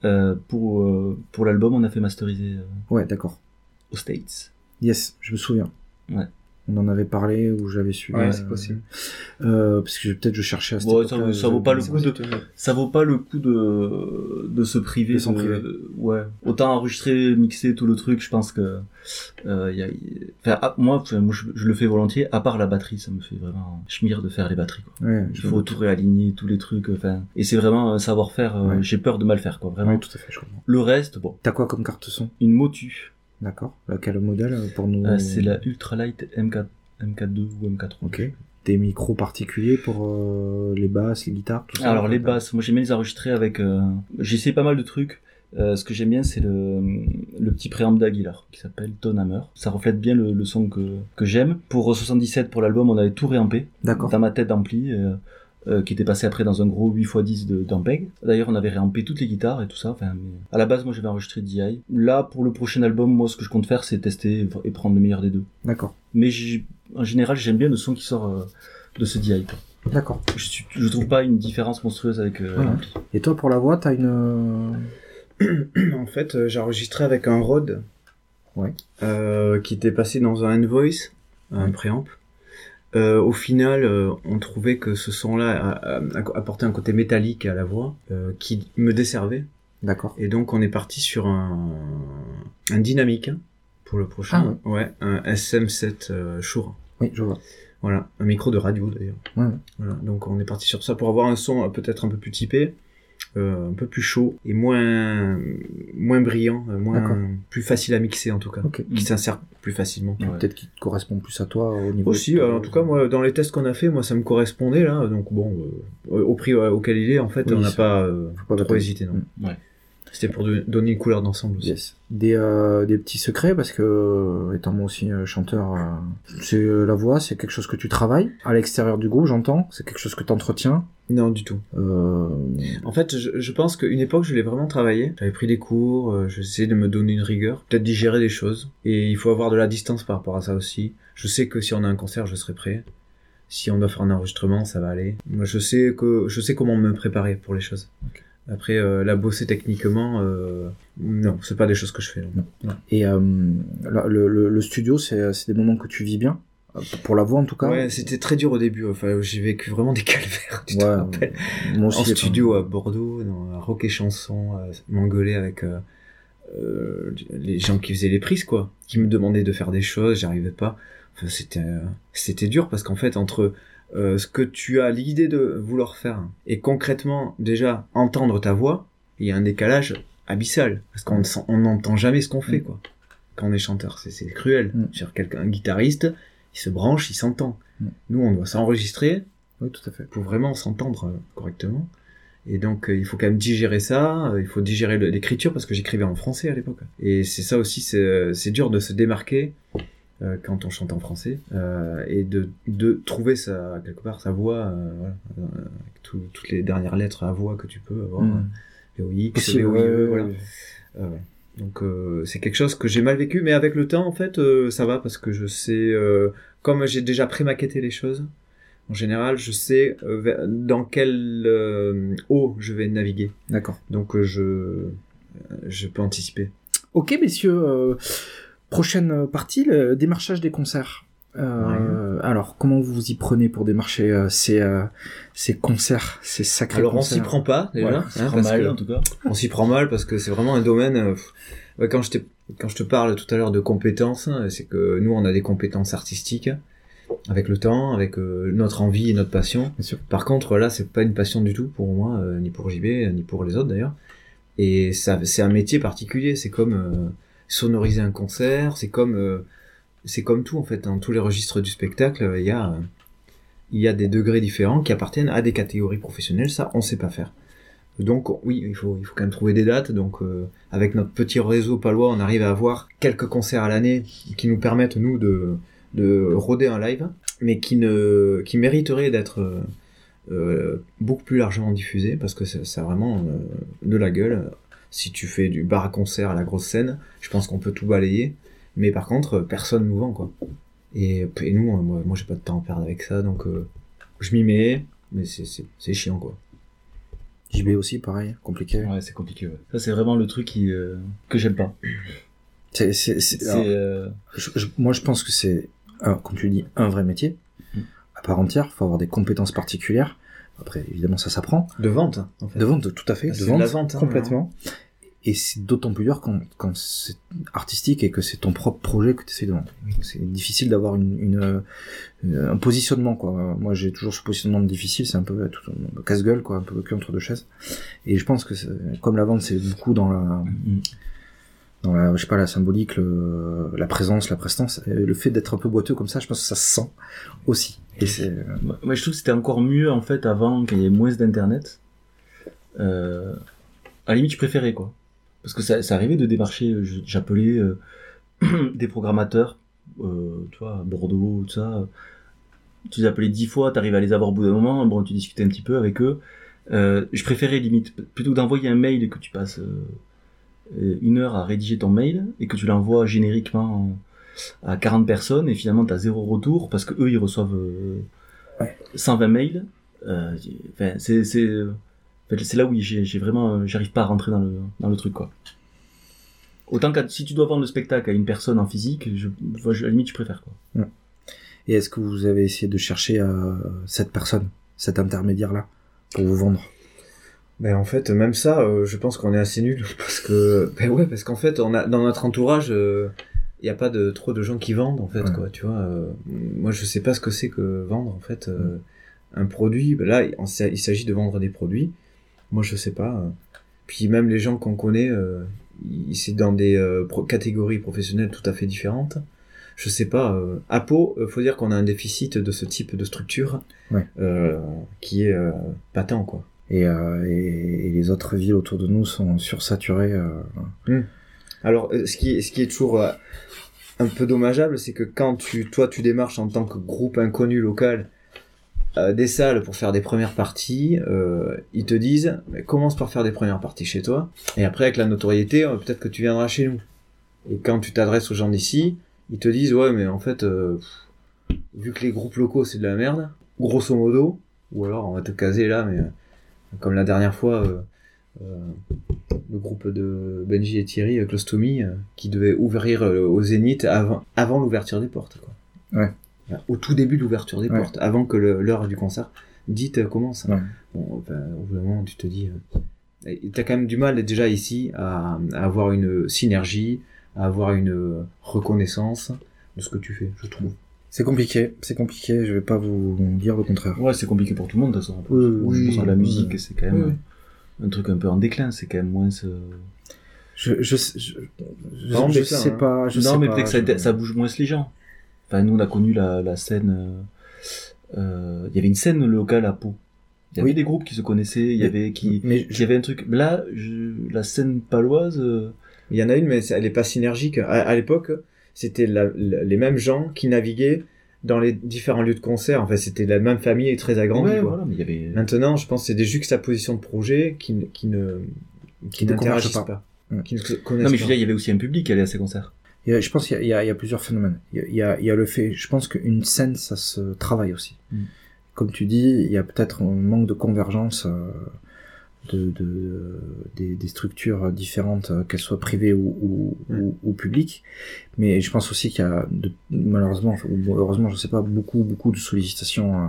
pour pour l'album, on a fait masteriser Ouais, d'accord. aux States. Yes, je me souviens. Ouais. On en avait parlé ou j'avais su. Ouais, euh, c'est possible. euh, parce que peut-être je cherchais à cette Bon, ça, ça vaut pas le coup de ça vaut pas le coup de de se priver De s'en de- priver. ouais autant enregistrer mixer tout le truc je pense que euh, y a, enfin, ah, moi, je, je le fais volontiers à part la batterie ça me fait vraiment schmire de faire les batteries quoi. Ouais, il faut tout réaligner tous les trucs enfin et c'est vraiment un savoir-faire euh, Ouais. j'ai peur de mal faire quoi vraiment Ouais, tout à fait, je comprends. le reste bon T'as quoi comme carte son? Une Motu D'accord. Laquelle modèle euh, pour nous Euh, c'est la Ultralight M4 M4 ou M4 Ok. Des micros particuliers pour euh, les basses, les guitares, tout ça. Alors les basses, moi j'aime bien les enregistrer avec. Euh... J'ai essayé pas mal de trucs. Euh, ce que j'aime bien, c'est le, le petit préamble d'Aguilar qui s'appelle Tone Hammer. Ça reflète bien le, le son que, que j'aime. Pour 77 pour l'album, on avait tout réampé D'accord. dans ma tête d'ampli. euh, euh, qui était passé après dans un gros 8x10 de- d'Ampeg. D'ailleurs, on avait réampé toutes les guitares et tout ça. Enfin, mais à la base, moi, j'avais enregistré DI. Là, pour le prochain album, moi, ce que je compte faire, c'est tester et prendre le meilleur des deux. D'accord. Mais en général, j'aime bien le son qui sort euh, de ce DI. D'accord. Je, je trouve pas une différence monstrueuse avec euh, l'ampli. Et toi, pour la voix, t'as une. En fait, j'ai enregistré avec un Rode. Ouais. Euh, qui était passé dans un Envoice, un préamp. Euh, au final, euh, on trouvait que ce son-là apportait un côté métallique à la voix euh, qui me desservait. D'accord. Et donc, on est parti sur un, un dynamique hein, pour le prochain. Ah ouais. un SM7 euh, Shure. Oui, je vois. Voilà, un micro de radio d'ailleurs. Ouais, ouais. Voilà, donc on est parti sur ça pour avoir un son euh, peut-être un peu plus typé, euh, un peu plus chaud et moins moins brillant, euh, moins plus facile à mixer en tout cas, qui s'insère plus facilement. Ouais. Peut-être qu'il te correspond plus à toi au niveau. Aussi, de- euh, en tout cas, moi, dans les tests qu'on a fait, moi, ça me correspondait là. Donc bon, euh, au prix auquel il est, en fait, Oui, on n'a pas, euh, pas trop hésité. Non. Mm. Ouais. C'était pour donner une couleur d'ensemble aussi. Yes. Des, euh, des petits secrets parce que euh, étant moi aussi euh, chanteur, euh, c'est euh, la voix, c'est quelque chose que tu travailles à l'extérieur du groupe, j'entends. C'est quelque chose que tu entretiens. Non, du tout. Euh, En fait, je, je pense qu'une époque, je l'ai vraiment travaillé. J'avais pris des cours, euh, j'essayais de me donner une rigueur, peut-être digérer des choses. Et il faut avoir de la distance par rapport à ça aussi. Je sais que si on a un concert, je serai prêt. Si on doit faire un enregistrement, ça va aller. Moi, je sais que je sais comment me préparer pour les choses. Après, euh, la bosser techniquement, euh, non, c'est pas des choses que je fais. non. et euh, le, le, le studio, c'est c'est des moments que tu vis bien? Euh, Pour la voix en tout cas? Ouais, c'était très dur au début. Enfin, j'ai vécu vraiment des calvaires. Tu te rappelles? moi aussi. en studio à Bordeaux, dans un rock et chanson, euh, m'engueuler avec euh, euh, les gens qui faisaient les prises, quoi, qui me demandaient de faire des choses, j'arrivais pas. Enfin, c'était euh, c'était dur parce qu'en fait, entre euh, ce que tu as l'idée de vouloir faire et concrètement déjà entendre ta voix, il y a un décalage abyssal parce qu'on on n'entend jamais ce qu'on fait, quoi. Quand on est chanteur, c'est c'est cruel. Mm. Sur quelqu'un, un guitariste, il se branche, il s'entend. Mm. Nous, on doit s'enregistrer Oui, tout à fait. pour vraiment s'entendre euh, correctement. Et donc, euh, il faut quand même digérer ça, euh, il faut digérer l'écriture, parce que j'écrivais en français à l'époque. Et c'est ça aussi, c'est dur de se démarquer euh, quand on chante en français, euh, et de, de trouver sa, quelque part sa voix, euh, voilà, avec tout- toutes les dernières lettres à voix que tu peux avoir, Mm. VOX, VOIE, voilà. Donc c'est quelque chose que j'ai mal vécu, mais avec le temps en fait ça va parce que je sais, comme j'ai déjà pré-maquetté les choses, en général je sais dans quelle euh, eau je vais naviguer. D'accord. Donc je je peux anticiper. Ok, messieurs. euh, prochaine partie, le démarchage des concerts. Euh, Alors, comment vous vous y prenez pour démarcher euh, ces, euh, ces concerts, ces sacrés Alors on concerts s'y prend pas déjà, Voilà, hein, C'est pas parce mal que- en tout cas. on s'y prend mal parce que c'est vraiment un domaine. euh, quand je quand je te parle tout à l'heure de compétences, hein, c'est que nous on a des compétences artistiques avec le temps, avec euh, notre envie et notre passion. Bien sûr. Par contre, là, c'est pas une passion du tout pour moi, euh, ni pour JB, ni pour les autres d'ailleurs. Et ça, c'est un métier particulier. C'est comme euh, sonoriser un concert. C'est comme, euh, c'est comme tout en fait. Dans tous les registres du spectacle, euh, il y a, euh, il y a des degrés différents qui appartiennent à des catégories professionnelles. Ça, on sait pas faire. Donc oui, il faut, il faut quand même trouver des dates. Donc avec notre petit réseau palois, on arrive à avoir quelques concerts à l'année qui nous permettent nous de, de roder un live, mais qui ne, qui mériterait d'être beaucoup plus largement diffusé parce que ça, ça a vraiment de la gueule. Si tu fais du bar à concert à la grosse scène, je pense qu'on peut tout balayer. Mais par contre, personne nous vend, quoi. Et, et nous, euh, moi, moi j'ai pas de temps à perdre avec ça, donc euh, je m'y mets, mais c'est- c'est c'est chiant, quoi. JB aussi, pareil, compliqué. Ouais, c'est compliqué. Ouais. Ça, c'est vraiment le truc qui, euh, que j'aime pas. C'est, euh, moi, je pense que c'est, comme tu dis, un vrai métier Mm. à part entière. Faut avoir des compétences particulières. Après, évidemment, ça s'apprend. De vente, en fait. De vente, tout à fait. Ah, de vente, de la vente, hein, complètement. Et c'est d'autant plus dur quand, quand c'est artistique et que c'est ton propre projet que tu essaies de vendre. C'est difficile d'avoir une, une, euh, un positionnement, quoi. Moi, j'ai toujours ce positionnement difficile, c'est un peu tout, casse-gueule, quoi, un peu le cul entre deux chaises. Et je pense que comme la vente, c'est beaucoup dans la, mm. Dans la, je sais pas, la symbolique, le- la présence, la prestance, le fait d'être un peu boiteux comme ça, je pense que ça se sent aussi. Et c'est, euh, Moi, je trouve que c'était encore mieux en fait avant qu'il y ait moins d'internet. Euh, à la limite, je préférais quoi. Parce que ça, ça arrivait de démarcher, euh, j'appelais euh, des programmateurs, euh, tu vois, à Bordeaux, tout ça. Tu les appelais dix fois, t'arrives à les avoir au bout d'un moment, bon, tu discutais un petit peu avec eux. Je préférais limite, plutôt que d'envoyer un mail que tu passes une heure à rédiger ton mail et que tu l'envoies génériquement à 40 personnes et finalement t'as zéro retour parce que eux ils reçoivent euh, Ouais. 120 mails. Euh, c'est euh, là où j'ai vraiment euh, j'arrive pas à rentrer dans le dans le truc quoi. Autant que si tu dois vendre le spectacle à une personne en physique, je, à la limite je préfère quoi. et est-ce que vous avez essayé de chercher euh, cette personne, cet intermédiaire-là, pour vous vendre? Ben en fait, même ça, euh, je pense qu'on est assez nul parce que ben ouais, parce qu'en fait, on a dans notre entourage, il y a pas de trop de gens qui vendent en fait Ouais. quoi, tu vois. euh, moi, je sais pas ce que c'est que vendre en fait euh, un produit. Ben là, on il s'agit de vendre des produits. Moi, je sais pas. euh. Puis même les gens qu'on connaît, euh, ils- c'est dans des euh, pro- catégories professionnelles tout à fait différentes. Je sais pas. Euh, à Pau, euh, faut dire qu'on a un déficit de ce type de structure Ouais. euh, qui est euh, patent quoi. Et, euh, et, les autres villes autour de nous sont sursaturées. euh, Alors, euh, ce qui, est- toujours un peu dommageable, c'est que quand tu, toi, tu démarches en tant que groupe inconnu local des salles pour faire des premières parties, ils te disent, commence par faire des premières parties chez toi, et après, avec la notoriété, peut-être que tu viendras chez nous. Et quand tu t'adresses aux gens d'ici, ils te disent, ouais, mais en fait, vu que les groupes locaux, c'est de la merde, grosso modo, ou alors on va te caser là, mais comme la dernière fois, euh, euh, le groupe de Benji et Thierry, euh, euh, qui devait ouvrir au Zénith avant, avant l'ouverture des portes. Quoi. Ouais. Voilà, Au tout début de l'ouverture des Ouais. portes, avant que l'heure du concert dite commence. Ouais. Bon, ben, au bout d'un moment, tu te dis... T'as quand même du mal déjà ici à, à avoir une synergie, à avoir une reconnaissance de ce que tu fais, je trouve. C'est compliqué, c'est compliqué, je vais pas vous dire le contraire. Ouais, c'est compliqué pour tout le monde de toute façon. Oui, je oui, pense que la musique c'est quand même Oui. un truc un peu en déclin, c'est quand même moins. euh, Je, je, je, je, je, Pas en je déclin, sais hein. pas, je non, sais mais peut-être que ça, je- ça bouge moins les gens. Enfin, nous, on a connu la, la scène. euh, euh, Il y avait une scène locale à Pau. Il y avait Oui. des groupes qui se connaissaient, il y avait qui. Mais Il y avait un truc. Là, je- la scène paloise. euh, Il y en a une, mais elle est pas synergique. À, à l'époque, c'était les mêmes gens qui naviguaient dans les différents lieux de concert. En fait, c'était la même famille et très agrandie. ouais, quoi. voilà, mais il y avait. Maintenant, je pense que c'est des juxtapositions de projets qui, ne- qui ne qui n'interagissent pas, pas. Qui ne se connaissent Non, mais je veux dire, il y avait aussi un public qui allait à ces concerts. il y a- je pense qu'il y a, y, y plusieurs phénomènes. Y a, il y a le fait, je pense qu'une scène, ça se travaille aussi. Mm. Comme tu dis, il y a peut-être un manque de convergence euh, de, de, des, des structures différentes, euh, qu'elles soient privées ou, ou, Mm. ou, ou publiques. Mais je pense aussi qu'il y a, de, malheureusement, ou heureusement, je sais pas, beaucoup, beaucoup de sollicitations, euh,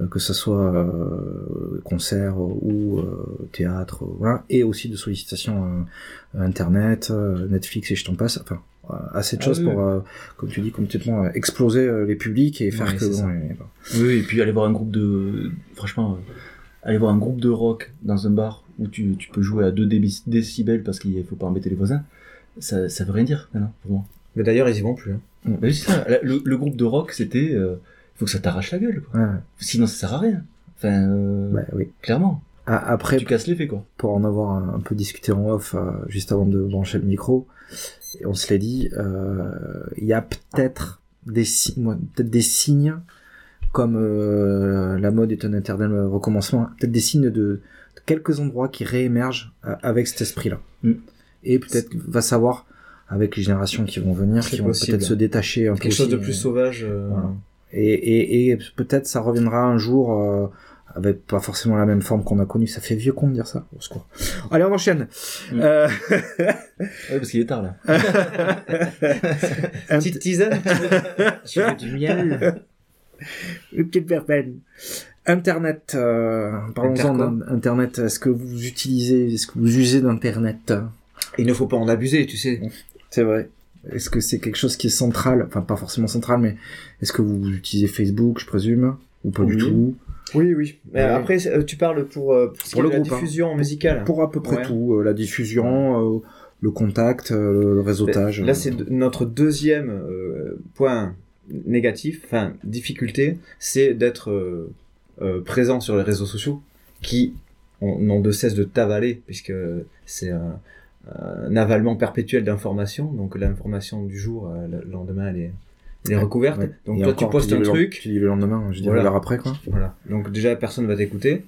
euh, que ce soit euh, concert ou euh, théâtre, euh, voilà, et aussi de sollicitations euh, Internet, euh, Netflix et je t'en passe. Enfin, euh, assez de Ah choses oui, pour, euh, comme tu dis, complètement euh, exploser euh, les publics et faire Ouais, que bon, ça. et-. Oui, et puis aller voir un groupe de. Franchement, euh, aller voir un groupe de rock dans un bar où tu, tu peux jouer à 2 décibels parce qu'il faut pas embêter les voisins, ça, ça veut rien dire pour moi. Mais d'ailleurs, ils y vont plus. hein. Ça. Le, le groupe de rock, c'était. euh, Il faut que ça t'arrache la gueule, quoi. Ouais, Sinon, ça sert à rien. Enfin, euh, ouais, oui. clairement. A- Après, Tu casses l'effet, quoi. pour en avoir un, un peu discuté en off euh, juste avant de brancher le micro, on se l'est dit, il y a des peut-être des signes comme euh, la mode est un éternel recommencement, peut-être des signes de, de quelques endroits qui réémergent euh, avec cet esprit-là. Mm. Et peut-être va savoir avec les générations qui vont venir, qui vont peut-être se détacher un peu Quelque chose de plus euh, sauvage. euh, voilà. Et, et, et peut-être ça reviendra un jour euh, avec pas forcément la même forme qu'on a connue. Ça fait vieux con de dire ça. Au secours. Allez, on enchaîne. Mm. Euh, Ouais, parce qu'il est tard là. Petite tisane. tu veux du miel Une petite verveine. Internet, euh, parlons-en d'Internet. Est-ce que vous utilisez, est-ce que vous usez d'Internet? Il ne faut pas en abuser, tu sais. C'est vrai. Est-ce que c'est quelque chose qui est central? Enfin, pas forcément central, mais est-ce que vous utilisez Facebook, je présume? Ou pas du Oui. tout? Oui, oui. Mais Ouais. après, euh, tu parles pour, euh, pour, ce Pour qui est le de la hein. diffusion musicale. Pour à peu près Ouais. tout. la diffusion, le contact, le réseautage. Là, c'est notre deuxième point négatif, enfin difficulté, c'est d'être euh, euh, présent sur les réseaux sociaux qui ont- n'ont de cesse de t'avaler, puisque c'est un, un avalement perpétuel d'informations. Donc l'information du jour, euh, le lendemain, elle est, elle est Ouais, recouverte. Ouais. Donc Et toi, encore, tu postes dis un le- truc, Tu dis le lendemain, je dirais Voilà. l'heure après, quoi. voilà. Donc déjà, personne va t'écouter.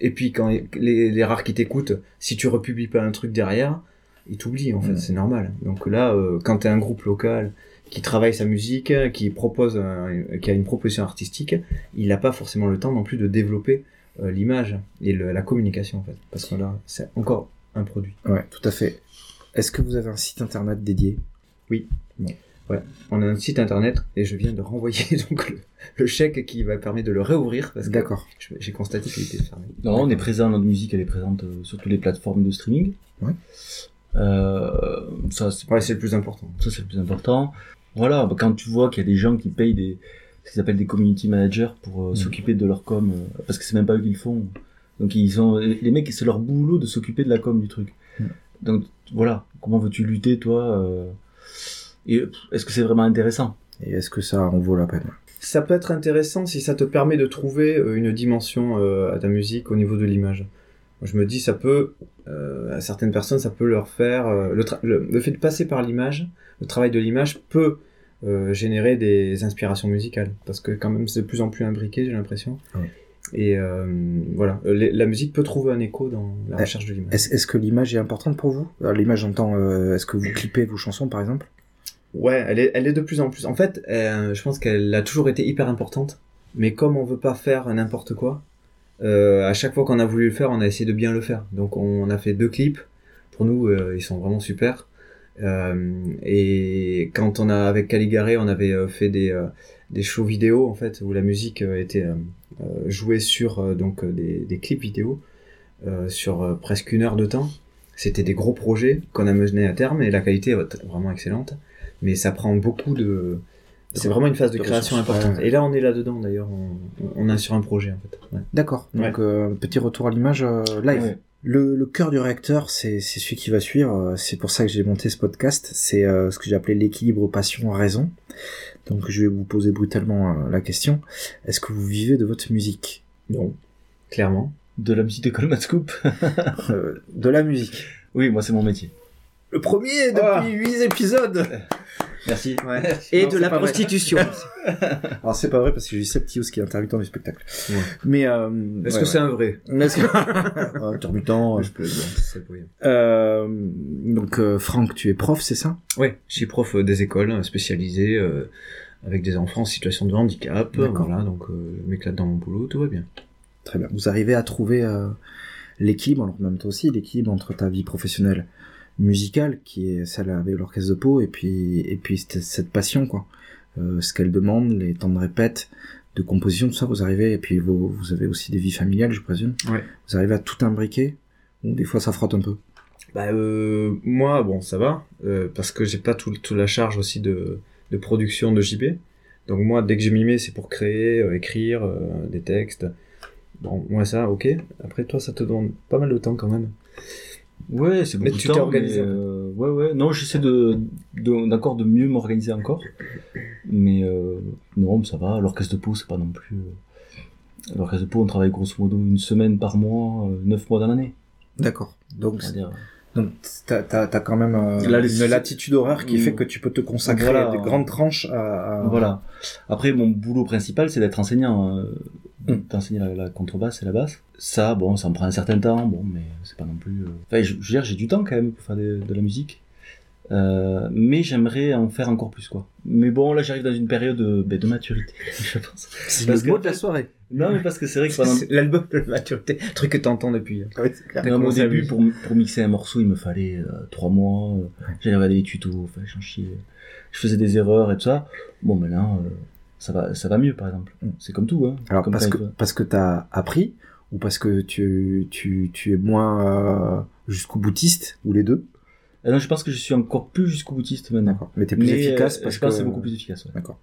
Et puis quand les, les rares qui t'écoutent, si tu republies pas un truc derrière, ils t'oublient en fait, c'est normal. Donc là, euh, quand t'es un groupe local qui travaille sa musique, qui propose, un- qui a une proposition artistique, il n'a pas forcément le temps non plus de développer euh, l'image et le- la communication en fait, parce que là, c'est encore un produit. Ouais, tout à fait. Est-ce que vous avez un site internet dédié? On a un site internet et je viens de renvoyer donc le, le chèque qui va permettre de le réouvrir parce que D'accord. j'ai constaté qu'il était fermé. Non, on est présent, notre musique elle est présente euh, sur toutes les plateformes de streaming. Ouais. Euh, ça, c'est Ouais, c'est le plus important. ça, c'est le plus important. Voilà, bah, quand tu vois qu'il y a des gens qui payent des, ce qu'ils appellent des community managers pour euh, Mhm. s'occuper de leur com, euh, parce que c'est même pas eux qui le font. Donc ils sont, les mecs, c'est leur boulot de s'occuper de la com du truc. Mhm. Donc voilà, comment veux-tu lutter toi euh, Et est-ce que c'est vraiment intéressant? Et est-ce que ça en vaut la peine? Ça peut être intéressant si ça te permet de trouver euh, une dimension euh, à ta musique au niveau de l'image. Je me dis, ça peut, euh, à certaines personnes, ça peut leur faire... euh, le, le fait de passer par l'image, le travail de l'image peut euh, générer des inspirations musicales. Parce que quand même, c'est de plus en plus imbriqué, j'ai l'impression. Ouais. Et euh, voilà, Les- la musique peut trouver un écho dans la Eh, recherche de l'image. Est-ce que l'image est importante pour vous? L'image, j'entends, euh, est-ce que vous clippez vos chansons, par exemple? Ouais, elle est, elle est de plus en plus. En fait, euh, je pense qu'elle a toujours été hyper importante. Mais comme on veut pas faire n'importe quoi, euh, à chaque fois qu'on a voulu le faire, on a essayé de bien le faire. Donc on a fait deux clips. Pour nous, euh, ils sont vraiment super. Euh, et quand on a avec Caligare, on avait euh, fait des euh, des shows vidéo en fait où la musique était jouée sur donc des, des clips vidéo euh, sur presque une heure de temps. C'était des gros projets qu'on a menés à terme et la qualité est vraiment excellente mais ça prend beaucoup de c'est vraiment une phase de de création ressources, importante ouais. et là on est là dedans d'ailleurs on, on est sur un projet en fait ouais. D'accord. Donc, euh, petit retour à l'image euh, live. Ouais. Le, le cœur du réacteur, c'est c'est celui qui va suivre. euh, C'est pour ça que j'ai monté ce podcast. C'est euh, ce que j'ai appelé l'équilibre passion-raison. Donc, je vais vous poser brutalement euh, la question. Est-ce que vous vivez de votre musique? Non clairement De la musique de Coleman Scoop Euh, De la musique. Oui, moi c'est mon métier. Le premier depuis Ah. 8 épisodes Merci. Et Non, de la prostitution. Alors, c'est pas vrai parce que j'ai Septius qui est intermittent du spectacle. Ouais. Mais, euh, est-ce ouais, que c'est un vrai ouais. Est-ce que- intermittent. euh, je rien. Euh, donc, euh, Franck, tu es prof, c'est ça? Ouais je suis prof euh, des écoles euh, spécialisées euh, avec des enfants en situation de handicap D'accord. voilà donc euh, je m'éclate dans mon boulot tout va bien Très bien. Vous arrivez à trouver euh, l'équilibre, alors même toi aussi, l'équilibre entre ta vie professionnelle musicale, qui est celle avec l'orchestre de Pau, et puis, et puis cette, passion, quoi. Euh, ce qu'elle demande, les temps de répète, de composition, tout ça, vous arrivez, et puis vous, vous avez aussi des vies familiales, je présume. Ouais. Vous arrivez à tout imbriquer, ou des fois ça frotte un peu. Bah euh, moi bon ça va euh, parce que j'ai pas tout, tout la charge aussi de, de production de JB. Donc moi dès que je m'y mets c'est pour créer, euh, écrire euh, des textes. Bon moi ça ok. Après toi ça te demande pas mal de temps quand même. Ouais, c'est Mais beaucoup tu de t'es temps, organisé, mais, euh, ouais, ouais. Non, j'essaie de, de, d'accord de mieux m'organiser encore. Mais euh, non, ça va. L'orchestre de Pau, c'est pas non plus. euh, L'orchestre de Pau, on travaille grosso modo une semaine par mois, euh, neuf mois dans l'année. D'accord. Donc, dire. donc t'as, t'as, t'as quand même euh, Là, une latitude horaire qui Mm. fait que tu peux te consacrer Voilà. à des grandes tranches à... à- Voilà. Après, mon boulot principal, c'est d'être enseignant. Mm. D'enseigner la, la contrebasse et la basse. Ça, bon, ça me prend un certain temps, bon, mais c'est pas non plus. euh, Enfin, je, je veux dire, j'ai du temps quand même pour faire de, de la musique. Euh, mais j'aimerais en faire encore plus quoi. Mais bon là j'arrive dans une période de, ben, de maturité, je pense. C'est Parce le mot que- de la soirée. Non mais parce que c'est vrai que pendant l'album de maturité, truc que t'entends depuis. hein. Oui, Non, mais au début, pour, pour mixer un morceau, il me fallait euh, trois mois. euh, J'allais regarder les tutos, enfin, j'en chiais. Je faisais des erreurs et tout ça. Bon, maintenant, euh, ça va, ça va mieux, par exemple. Mm. C'est comme tout, hein. Alors Comme parce que parce que t'as appris ou parce que tu tu tu es moins euh, jusqu'au boutiste ou les deux? Ah non, je pense que je suis encore plus jusqu'au boutiste maintenant. Mais t'es plus Mais, efficace euh, parce je pense que c'est beaucoup plus efficace. ouais. D'accord.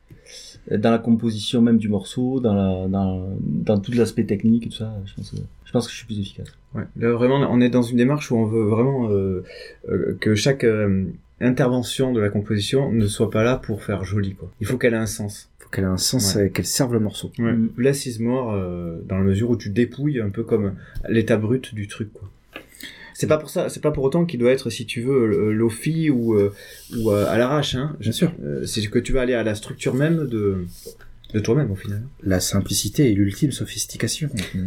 Dans la composition même du morceau, dans, la, dans, dans tout l'aspect technique et tout ça, je pense, que, je pense que je suis plus efficace. Ouais. Là, vraiment, on est dans une démarche où on veut vraiment euh, euh, que chaque euh, intervention de la composition ne soit pas là pour faire joli, quoi. Il faut qu'elle ait un sens. Qu'elle ait un sens Ouais. et qu'elle serve le morceau. Ouais. Mm. Less is more, euh, dans la mesure où tu dépouilles un peu comme l'état brut du truc, quoi. C'est pas pour ça, c'est pas pour autant qu'il doit être, si tu veux, euh, lofi ou euh, ou à l'arrache, hein. Bien sûr. C'est que tu vas aller à la structure même de de toi-même au final. La simplicité est l'ultime sophistication. Euh,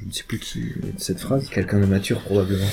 je ne sais plus qui cette phrase. Quelqu'un de mature probablement.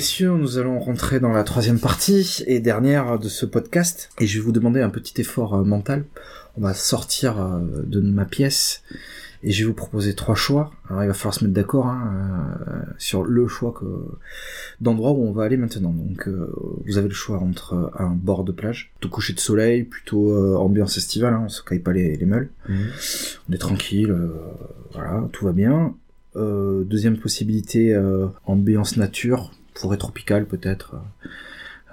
Messieurs, nous allons rentrer dans la troisième partie et dernière de ce podcast. Et je vais vous demander un petit effort euh, mental. On va sortir euh, de ma pièce et je vais vous proposer trois choix. Alors il va falloir se mettre d'accord hein, euh, sur le choix que d'endroit où on va aller maintenant. Donc euh, vous avez le choix entre euh, un bord de plage, tout coucher de soleil, plutôt ambiance estivale, hein, on se caille pas les, les meules. On est tranquille, voilà, tout va bien. Deuxième possibilité, ambiance nature, forêt tropicale peut-être, euh,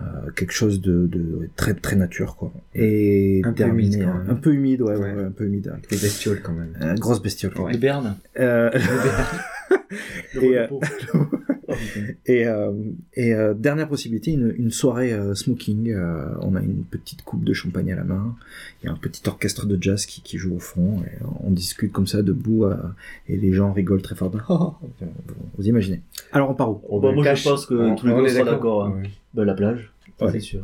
euh, quelque chose de, de très très nature quoi. Et Un peu humide, quand même. un peu humide, ouais, ouais, Ouais. ouais, un peu humide. Les bestioles quand même. Euh, grosse bestiole. Berne. Euh, Le Et, repos. Oh, putain. et euh, et euh, dernière possibilité, une, une soirée euh, smoking. euh, on a une petite coupe de champagne à la main. Il y a un petit orchestre de jazz qui, qui joue au fond. Et on discute comme ça debout euh, et les gens rigolent très fort. Vous imaginez. Alors on part où bah, moi, Cache. je pense que On- tous les on deux est seront d'accord. hein. Ouais. Bah, la plage, Ouais. c'est sûr.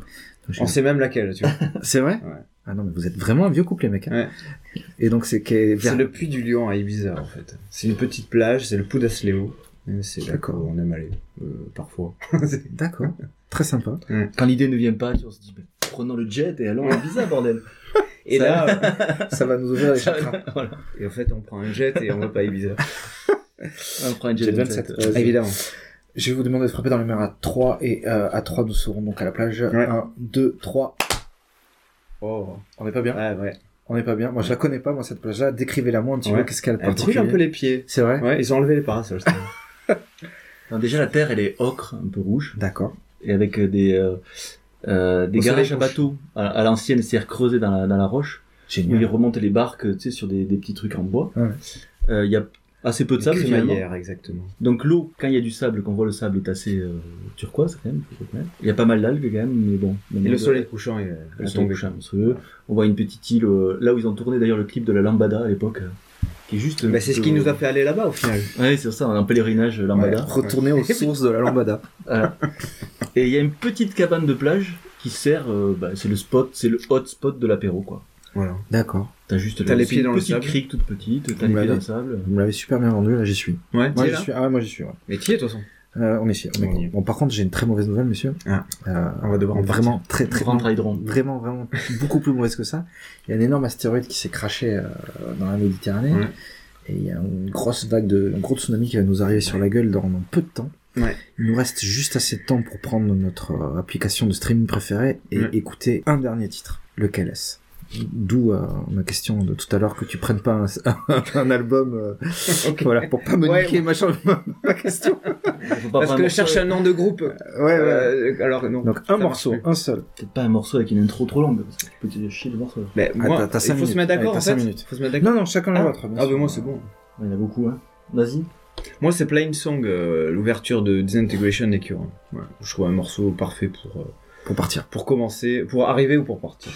On sait même laquelle, tu vois. C'est vrai Ouais. Ah non mais vous êtes vraiment un vieux couple les mecs. hein. Ouais. Et donc c'est le puits du Lion à Ibiza en fait. C'est une petite plage, c'est le Poudasleo. C'est là D'accord. qu'on aime aller, euh, parfois. D'accord. Très sympa. Quand l'idée ne vient pas, on se dit, prenons le jet et allons à Ibiza, bordel. Et Ça- là, Ça va nous ouvrir les chakras. voilà. et en fait, on prend un jet et on va pas à Ibiza. On prend un jet Jet 27. 27. Vas-y. Évidemment. Je vais vous demander de frapper dans les mains à 3 et euh, à 3 nous serons donc à la plage. Ouais. 1, 2, 3. Oh. On est pas bien Ouais, ouais. On est pas bien. Moi je la connais pas moi cette plage là. Décrivez-la moi un petit Ouais. peu. Qu'est-ce qu'elle a Elle brûle un peu les pieds. C'est vrai Ouais, ils ont enlevé les parasols. déjà, la terre, elle est ocre, un peu rouge, D'accord. et avec euh, des, euh, euh, des garages à bateaux à, à l'ancienne, c'est-à-dire creusés dans la, dans la roche, où ils Génial. remontent les barques, tu sais, sur des, des petits trucs en bois. Ouais. Il y a assez peu de sable, finalement. Exactement. Donc l'eau, quand il y a du sable, qu'on voit le sable est assez euh, turquoise quand même. Il y a pas mal d'algues quand même, mais bon. Et le soleil couchant est le soleil couchant, monstrueux. On voit une petite île, euh, là où ils ont tourné d'ailleurs le clip de la Lambada à l'époque, euh, qui est juste. Bah, c'est ce qui nous a fait aller là-bas au final. Ouais, c'est ça, un pèlerinage Lambada. Retourner aux sources de la lambada. Voilà. Et il y a une petite cabane de plage qui sert, bah, c'est le spot, c'est le hot spot de l'apéro quoi. Voilà. D'accord. T'as juste T'as les pieds dans le sable. crique toute petite, t'as les pieds dans le sable. Vous me l'avez super bien vendu. Là j'y suis. Ouais, Moi j'y suis. Ah ouais, moi j'y suis. ouais. Mais t'y es, de toute façon. Euh, on est ici. on est- Bon. Bon par contre j'ai une très mauvaise nouvelle monsieur. Ah. Euh, On va devoir en vraiment très très vraiment vraiment beaucoup plus mauvaise que ça. Il y a un énorme astéroïde qui s'est craché euh, dans la Méditerranée. Ouais. Et il y a une grosse vague de, un gros tsunami qui va nous arriver sur la gueule dans, dans peu de temps. Ouais. Il nous reste juste assez de temps pour prendre notre euh, application de streaming préférée et écouter un dernier titre. Lequel est-ce? D'où euh, ma question de tout à l'heure que tu prennes pas un, un album, euh, voilà, pour pas me Ouais, niquer ma, chan- ma, ma question. Parce que je cherche un nom de groupe. Ouais, ouais. Euh, alors non. Donc un morceau, plus. un seul. Peut-être pas un morceau avec une intro trop longue, parce que tu peux te chier le morceau. Mais moi, t'as- t'as cinq il faut se mettre d'accord Allez, en fait. minutes. Faut se mettre d'accord. Non, non, chacun le Ah, vôtre. ah bah moi c'est bon. Il y en a beaucoup, hein. Vas-y. Moi c'est Plain Song, euh, l'ouverture de Disintegration des Cure. Ouais. Je trouve un morceau parfait pour euh, Pour partir. pour commencer, pour arriver ou pour partir.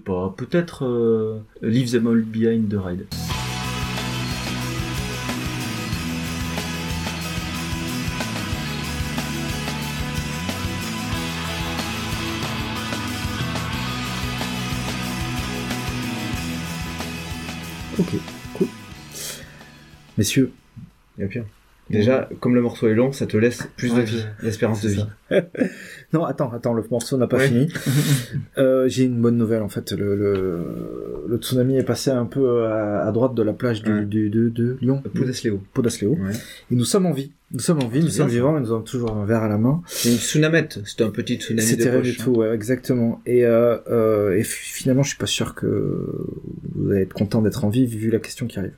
Pas. Peut-être euh, Leave Them All Behind the Ride. Ok, cool. Messieurs, Il pire. Déjà, comme le morceau est long, ça te laisse plus de Ouais, vie, l'espérance de vie. Non, attends, attends, le morceau n'a pas Ouais. fini. Euh, J'ai une bonne nouvelle en fait. Le, le, le tsunami est passé un peu à, à droite de la plage du, Ouais. du- de, de Lyon, Poudasléo. Podasléo. Ouais. Et nous sommes en vie. Nous sommes en vie, nous sommes bien, vivants, nous avons toujours un verre à la main. C'est une tsunamette, c'était un petit tsunami de C'était rien du hein. tout, ouais, exactement. Et, euh, euh, et fi- finalement, je suis pas sûr que vous allez être content d'être en vie vu la question qui arrive.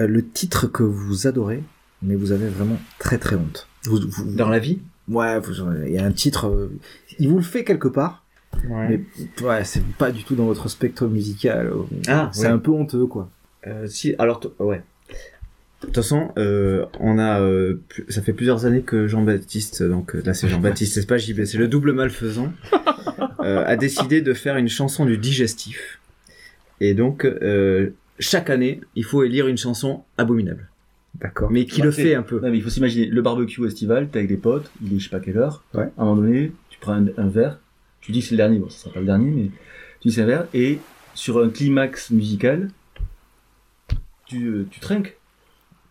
Euh, le titre que vous adorez, mais vous avez vraiment très très honte. Vous, vous- Dans la vie? Ouais, vous- il y a un titre, euh, il vous le fait quelque part, mais ouais, c'est pas du tout dans votre spectre musical. euh, Ah, c'est ouais. un peu honteux, quoi. Euh, si, alors, ouais. De toute façon, euh, on a, euh, ça fait plusieurs années que Jean-Baptiste, donc là c'est Jean-Baptiste, c'est pas JB, c'est le double malfaisant, euh, a décidé de faire une chanson du digestif. Et donc, euh, chaque année, il faut élire une chanson abominable. D'accord. Mais qui Bah, le fait un peu. Non, mais il faut s'imaginer le barbecue estival, t'es avec des potes, il est je sais pas quelle heure. Ouais. À un moment donné, tu prends un, un verre, tu dis que c'est le dernier, bon, ça sera pas le dernier, mais tu dis c'est un verre, et sur un climax musical, tu, euh, tu trinques.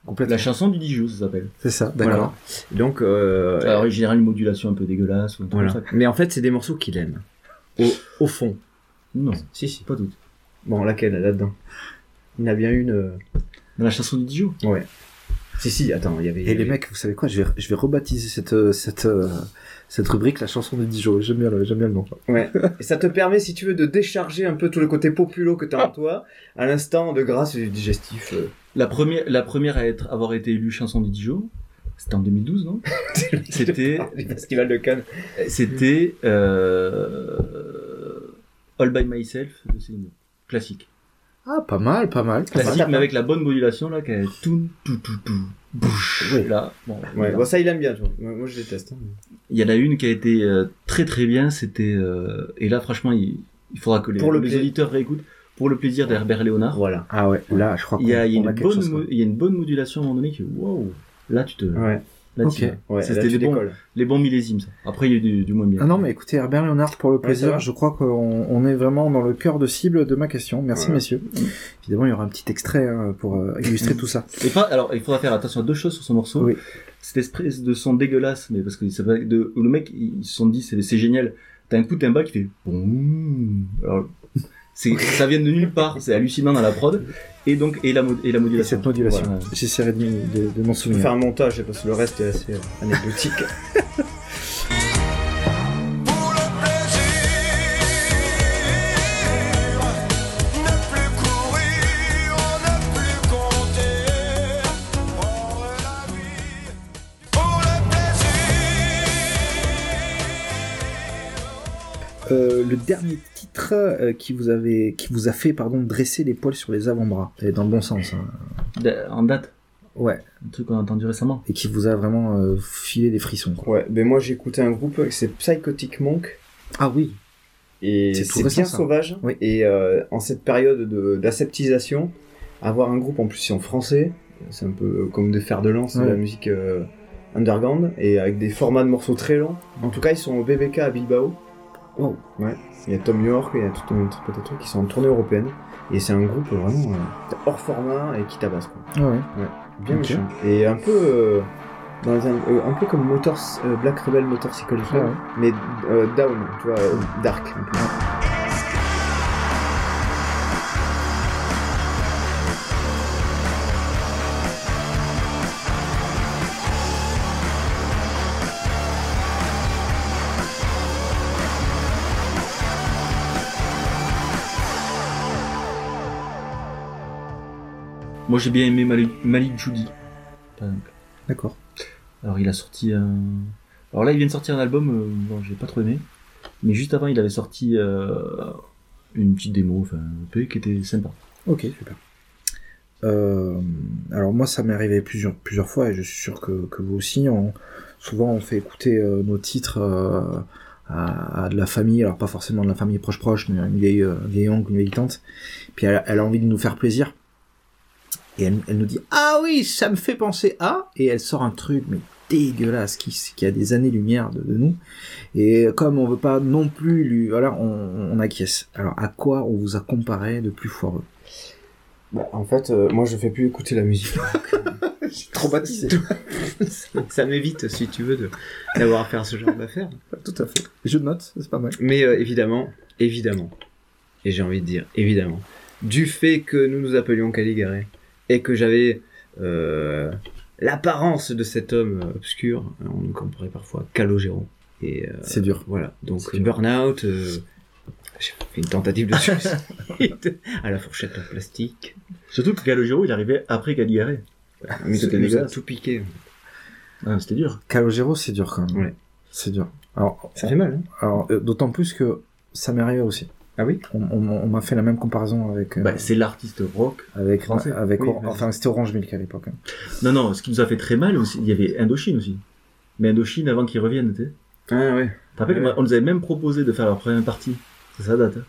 Complètement. La chanson du Dijon, ça s'appelle. C'est ça, d'accord. Donc, euh, Alors, en général, une modulation un peu dégueulasse ou un truc voilà. comme ça. Mais en fait, c'est des morceaux qu'il aime. Au, au fond. Non, Si, si. pas toutes. Bon, laquelle, là-dedans? Il y en a bien une. euh, Dans la chanson du Dijon. Ouais. Si, si, attends, il y avait. il y Et les avait- mecs, vous savez quoi je vais, je vais rebaptiser cette, euh, cette, euh, cette rubrique la chanson de Dijon. J'aime bien, le- j'aime bien le nom. Ouais. Et ça te permet, si tu veux, de décharger un peu tout le côté populo que t'as en toi, à l'instant de grâce du digestif. euh. La première, la première à être, avoir été élue chanson du Dijon, c'était en 2012, non? C'était, Le festival de Cannes. c'était euh, All by Myself de Céline. Classique. Ah, pas mal, pas mal. pas Classique, mal. mais avec la bonne modulation là, qui est tout, tout, tout, tout, bouche. Oui. Là, bon, Ouais, bon, ça, il aime bien, tu vois. Moi, je déteste. hein. Il y en a une qui a été euh, très très bien, c'était, euh, et là, franchement, il, il faudra que les, Pour le les auditeurs réécoutent. Pour le plaisir d'Herbert Léonard. Voilà. Ah ouais, là, je crois qu'on Il y y y a une bonne modulation à un moment donné qui, wow, là, tu te, Ouais. Là, Ok. Ouais, c'était tu des bons, décolles. les bons millésimes, ça. Après, il y a eu du, du moins bien. Ah non, mais écoutez, Herbert Léonard, pour le plaisir, je crois qu'on on est vraiment dans le cœur de cible de ma question. Merci, Voilà. messieurs. Évidemment, il y aura un petit extrait hein, pour euh, illustrer tout ça. Et pas, alors, il faudra faire attention à deux choses sur ce morceau. Oui. Cette espèce de son dégueulasse, mais parce que ça de, le mec, ils se sont dit, c'est, génial. T'as un coup de timbal qui fait. Alors, ça vient de nulle part, c'est hallucinant dans la prod. Et donc, et la, et la Et modulation. cette modulation. Voilà. J'essaierai de, de, de m'en souvenir. faire un montage parce que le reste est assez euh, anecdotique. Euh, le dernier titre euh, qui vous avait, qui vous a fait, pardon, dresser les poils sur les avant-bras, et dans le bon sens. hein. En date, Ouais. un truc qu'on a entendu récemment. Et qui vous a vraiment euh, filé des frissons. Quoi. Ouais, ben moi j'ai écouté un groupe, c'est Psychotic Monk. Ah oui. Et C'est bien ça. sauvage. Oui. Et euh, en cette période de- d'aseptisation, avoir un groupe en plus en français, c'est un peu comme des fers de lance de Ouais. la musique euh, underground et avec des formats de morceaux très longs. En tout cas, ils sont au BBK à Bilbao. Wow. Ouais. Il y a Tom York, il y a tout un tas de trucs qui sont en tournée européenne. Et c'est un groupe vraiment euh, hors format et qui tabasse quoi. Ah ouais. Bien méchant. Et un peu euh, dans un, euh, un peu comme Motors, Black Rebel Motorcycle Club, Ah ouais. mais down, tu vois, dark. un peu. Moi j'ai bien aimé Malik, Malik Judy, par exemple. D'accord. Alors il a sorti un... Alors là il vient de sortir un album, euh, bon j'ai pas trop aimé. Mais juste avant il avait sorti euh, une petite démo, enfin un EP qui était sympa. Ok, super. Euh, alors moi, ça m'est arrivé plusieurs, plusieurs fois et je suis sûr que, que vous aussi. On, souvent, on fait écouter euh, nos titres euh, à, à de la famille, alors pas forcément de la famille proche proche, mais une vieille, euh, vieille oncle, une vieille tante. Puis elle, elle a envie de nous faire plaisir. Et elle, elle nous dit ah oui, ça me fait penser à et elle sort un truc mais dégueulasse qui, qui a des années-lumière de, de nous. Et comme on veut pas non plus lui, voilà, on, on acquiesce. Alors à quoi on vous a comparé de plus foireux? Bah, en fait, euh, moi je fais plus écouter la musique. Traumatisé. ça m'évite, si tu veux, de- d'avoir à faire ce genre d'affaires. Tout à fait. Je note, c'est pas mal. Mais euh, évidemment, évidemment, et j'ai envie de dire évidemment, du fait que nous nous appelions Caligari et que j'avais euh, l'apparence de cet homme obscur, on nous comparait parfois à Calogero. Et euh, C'est dur. voilà, donc burn-out, euh, j'ai fait une tentative de suicide à la fourchette en plastique. Surtout que Calogero il arrivait après Caligari. Mais C'était il nous a dégueulasse. tout piqué. Ah, c'était dur. Calogero, c'est dur quand même. Ouais. C'est dur. Alors, Ça fait mal, hein alors d'autant plus que ça m'est arrivé aussi. Ah oui On, on- on m'a fait la même comparaison avec euh, Bah, c'est l'artiste rock. avec français. avec Oui, Or- enfin c'était Orange Milk à l'époque. hein. Non, non, ce qui nous a fait très mal aussi, il y avait Indochine aussi. Mais Indochine avant qu'ils reviennent, tu sais. Ah ouais. Tu te rappelles, Ouais. on nous avait même proposé de faire leur première partie. C'est ça date. Hein.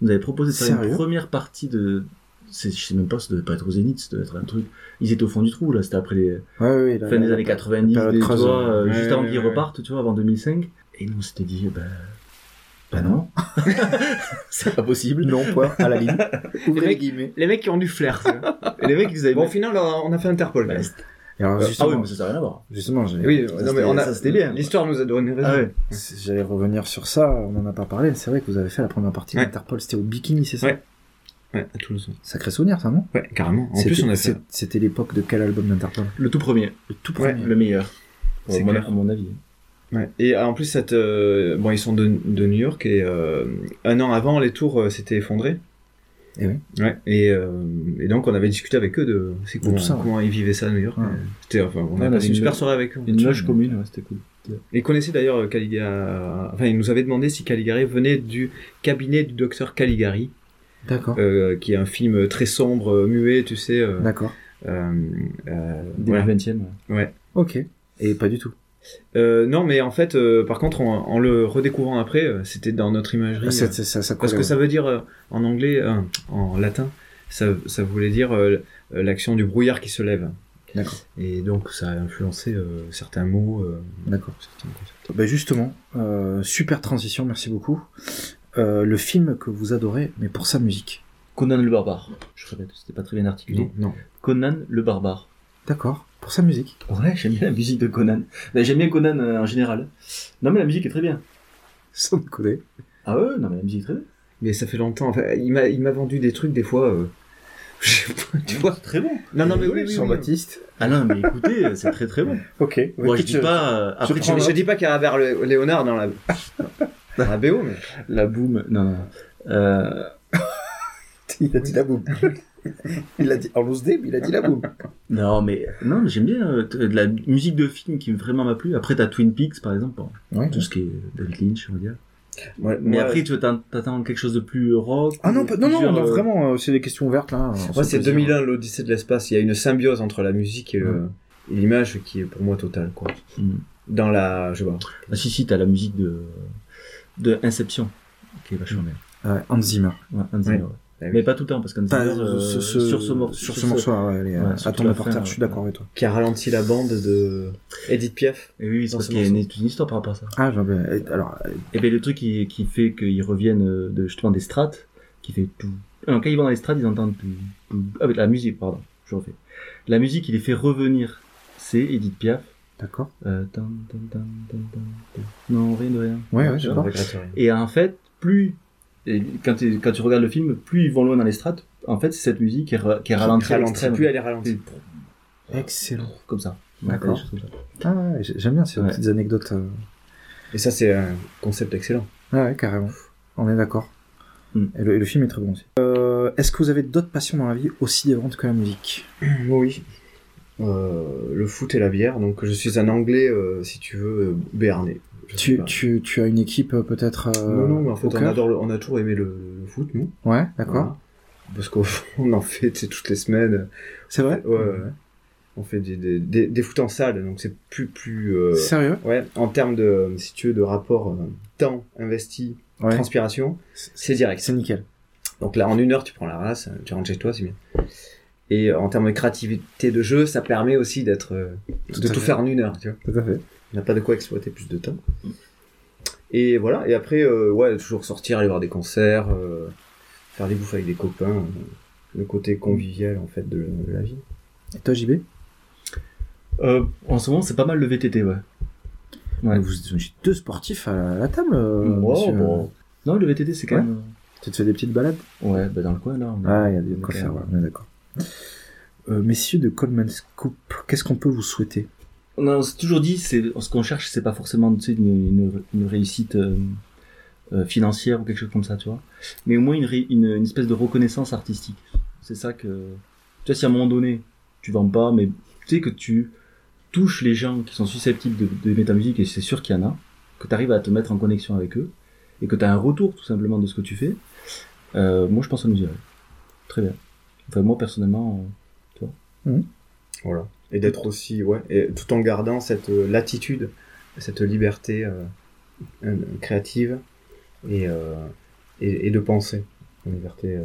On nous avait proposé de faire Sérieux? une première partie de. Je sais même pas, ça devait pas être au Zénith, ça devait être un truc. Ils étaient au fond du trou, là, c'était après les Ouais, ouais, la- fin des années la 90, période des, tu vois, ouais. juste Ouais, avant ouais, qu'ils ouais. repartent, tu vois, avant 2005. Et nous, on s'était dit, ben. Ben non. c'est pas possible. Non, point, à la ligne. Ouvrez les mecs- guillemets. Les mecs qui ont du flair. Et les mecs, ils avaient. bon, au final, on a fait Interpol. Et alors, ah oui, mais ça n'a rien à voir. justement, j'ai- Oui, Ça, non, mais c'était- on a, ça, c'était bien. L'histoire nous a donné raison. Ah ouais. j'allais revenir sur ça, on en a pas parlé, mais c'est vrai que vous avez fait la première partie Ouais. d'Interpol, c'était au Bikini, c'est ça Ouais. Ouais, à Toulouse. Sacré souvenir, ça, non Ouais, carrément. En C'était- plus, on a fait. C'était l'époque de quel album d'Interpol? Le tout premier. Le tout Ouais, premier. Le meilleur. C'est à mon avis. Ouais. Et euh, en plus, cette, euh, bon, ils sont de, de New York et euh, un an avant, les tours euh, s'étaient effondrés. Eh oui. Ouais. Et, et donc, on avait discuté avec eux de, c'est comment, ouais. comment ils vivaient ça à New York. C'était, enfin, on a on passé une super soirée avec eux. Une loge commune, c'était cool. Ils connaissaient d'ailleurs Caligari. Enfin, ils nous avaient demandé si Caligari venait du cabinet du docteur Caligari, D'accord. qui est un film très sombre, muet, tu sais. D'accord. Début voilà. 20 e Ouais. Ok. Et pas du tout. Euh, non, mais en fait, euh, par contre, en, en le redécouvrant après, euh, c'était dans notre imagerie. Ah, c'est- c'est- ça, ça parce collait, que ça veut dire euh, en anglais, euh, en latin, ça, ça voulait dire euh, l'action du brouillard qui se lève. D'accord. Et donc, ça a influencé euh, certains mots. euh, D'accord. Ben justement, euh, super transition, merci beaucoup. Euh, le film que vous adorez, mais pour sa musique. Conan le barbare. Je répète, c'était pas très bien articulé. Non, non. Conan le barbare. D'accord. Pour sa musique. Ouais, j'aime bien la musique de Conan. J'aime bien Conan euh, en général. Non, mais la musique est très bien. Sans déconner. Ah ouais, non, mais la musique est très bien. Mais ça fait longtemps. Enfin, il m'a, il m'a vendu des trucs des fois. euh, je sais pas, tu vois. C'est très bon. Non, non, mais oui, oui, oui. Jean-Baptiste. Ah non, mais écoutez, euh, c'est très très bon. Ok. Moi, je dis pas. euh, après, Je, je dis pas qu'il y a Robert Lé- Léonard dans la, dans la BO, mais. la boum. Non, non. Euh, Il a dit la boum. il a dit en loose day, mais il a dit la boum. non, mais non, mais j'aime bien euh, de la musique de film qui vraiment m'a plu. Après, t'as Twin Peaks, par exemple. Ouais. tout ce qui est David Lynch, on va dire. Ouais, Mais moi, après, tu t'attends quelque chose de plus rock. Ah non, pas- non, non, plusieurs, non, euh, vraiment, euh, c'est des questions ouvertes là. Moi, se c'est plaisir. 2001, l'Odyssée de l'espace. Il y a une symbiose entre la musique et, le- et l'image qui est pour moi totale, quoi. hmm. Dans la, je pas. Ah si, si, t'as la musique de, de Inception, qui est vachement bien. Ouais, Hans Zimmer. Ouais, Hans Zimmer, ouais. Mais pas tout le temps, parce qu'un Pas, euh, ce- ce- sur ce morceau. sur ce morceau, ouais, euh, la reporter, fin, je suis ouais. d'accord avec toi. Qui a ralenti la bande de Edith Piaf. Et oui, c'est parce ce qu'il y a une, histoire par rapport à ça. Ah, alors, euh, Et bien le truc qui, qui fait qu'ils reviennent euh, de, justement des strates, qui fait tout. Non, quand ils vont dans les strates, ils entendent tout. tout- Avec la musique, pardon, je refais. La musique, il les fait revenir. C'est Edith Piaf. d'accord. Euh. Non, rien de rien. Ouais, ouais, d'accord. Et en fait, plus et quand, tu- quand tu regardes le film, plus ils vont loin dans les strates. En fait, c'est cette musique qui est, ra- qui est ralentie. plus elle est ralentie. Excellent. Comme ça. D'accord. Ah, ouais, j'aime bien ces Ouais. petites anecdotes. euh. Et ça, c'est un concept excellent. Ah ouais, carrément. On est d'accord. Mm. Et, le, et le film est très bon aussi. Euh, Est-ce que vous avez d'autres passions dans la vie aussi dévorantes que la musique? Oui. Euh, le foot et la bière. Donc, je suis un anglais, euh, si tu veux, euh, béarnais. Tu, pas. tu, tu as une équipe euh, peut-être euh, Non, non, mais en fait, on, adore le- on a toujours aimé le, le foot, nous. Ouais, d'accord. Voilà. Parce qu'au fond, on en fait tu sais, toutes les semaines. C'est vrai Ouais, ouais, ouais. On fait des, des, des, des foot en salle, donc c'est plus, plus. euh, Sérieux Ouais, en termes de, si tu veux, de rapport euh, temps investi, Ouais. transpiration, c'est direct. C'est nickel. Donc là, en une heure, tu prends la race, tu rentres chez toi, c'est bien. Et en termes de créativité de jeu, ça permet aussi d'être, euh, de tout faire en une heure, tu vois. Tout à fait. On n'a pas de quoi exploiter plus de temps. Et voilà. Et après, euh, ouais, toujours sortir, aller voir des concerts, euh, faire des bouffes avec des copains, euh, le côté convivial en fait de, de la vie. Et toi, JB Euh, en ce moment, c'est pas mal le VTT, ouais. Ouais. Vous êtes j'ai deux sportifs à la, à la table, euh, Oh, monsieur. bon. Non, le VTT, c'est quand Ouais. même. Tu te fais des petites balades? Ouais, bah dans le coin, là. on est- Ah, il y a des quoi faire, ouais, on est d'accord. Euh, messieurs de Coleman Scoop, qu'est-ce qu'on peut vous souhaiter? On a toujours dit, c'est ce qu'on cherche, c'est pas forcément tu sais, une, une, une réussite euh, euh, financière ou quelque chose comme ça, tu vois. Mais au moins une, ré- une, une espèce de reconnaissance artistique. C'est ça que. Tu vois, si à un moment donné, tu vends pas, mais tu sais que tu touches les gens qui sont susceptibles de, de aimer ta musique, et c'est sûr qu'il y en a, que tu arrives à te mettre en connexion avec eux, et que tu as un retour tout simplement de ce que tu fais, euh, moi je pense que ça nous irait. Très bien. Enfin, moi personnellement, Voilà. Et d'être aussi, ouais, et tout en gardant cette euh, latitude, cette liberté euh, euh, créative et, euh, et, et de penser. Liberté. euh,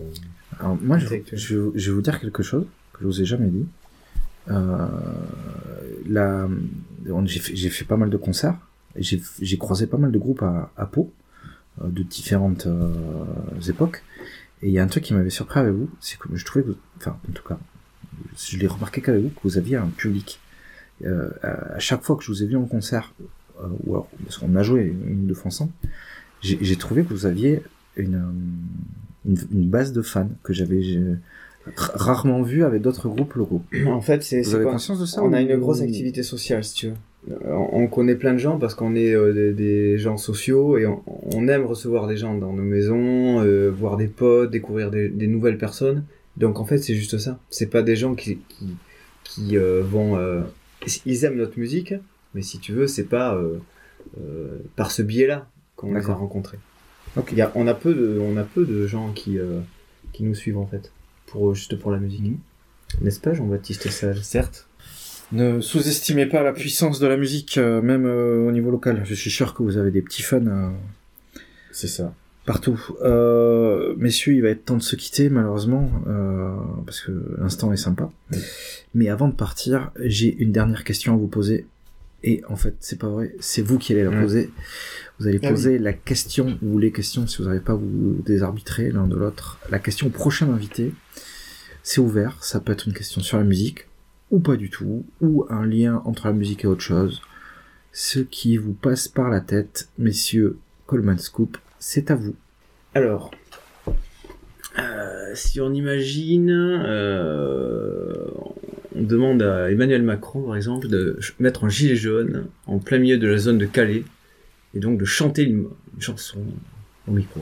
Alors, moi, je, je, je vais vous dire quelque chose que je vous ai jamais dit. On- j'ai fait, pas mal de concerts. J'ai croisé pas mal de groupes à, à Pau, de différentes époques. Et il y a un truc qui m'avait surpris avec vous, c'est que je trouvais que, vous- enfin, en tout cas, je l'ai remarqué qu'avec vous, que vous aviez un public. Euh, à chaque fois que je vous ai vu en concert, euh, ou alors, parce qu'on a joué une ou deux fois ensemble, j'ai trouvé que vous aviez une, euh, une, une base de fans que j'avais ra- rarement vu avec d'autres groupes locaux. En fait, c'est. Vous c'est avez quoi conscience de ça On a une grosse activité sociale, si tu veux. Euh, On on connaît plein de gens parce qu'on est euh, des, des gens sociaux et on, on aime recevoir des gens dans nos maisons, euh, voir des potes, découvrir des, des nouvelles personnes. Donc en fait, c'est juste ça. C'est pas des gens qui qui, qui euh, vont. euh, ils aiment notre musique, mais si tu veux, c'est pas euh, euh, par ce biais-là qu'on les a rencontrés. Il y a, on a peu de, on a peu de gens qui euh, qui nous suivent en fait, pour juste pour la musique. Mhm. N'est-ce pas, Jean-Baptiste Sage? Certes, Ne sous-estimez pas la puissance de la musique, euh, même euh, au niveau local. Je suis sûr que vous avez des petits fans euh, C'est ça. Partout. Euh, messieurs, il va être temps de se quitter, malheureusement, euh, parce que l'instant est sympa. Mais avant de partir, j'ai une dernière question à vous poser. Et en fait, c'est pas vrai, c'est vous qui allez la poser. Vous allez Ah poser la question, ou les questions, si vous n'arrivez pas à vous désarbitrer l'un de l'autre. La question au prochain invité, c'est ouvert, ça peut être une question sur la musique, ou pas du tout, ou un lien entre la musique et autre chose. Ce qui vous passe par la tête, messieurs Coleman Scoop, c'est à vous. Alors, euh, si on imagine, euh, on demande à Emmanuel Macron, par exemple, de mettre un gilet jaune en plein milieu de la zone de Calais, et donc de chanter une, une chanson au micro.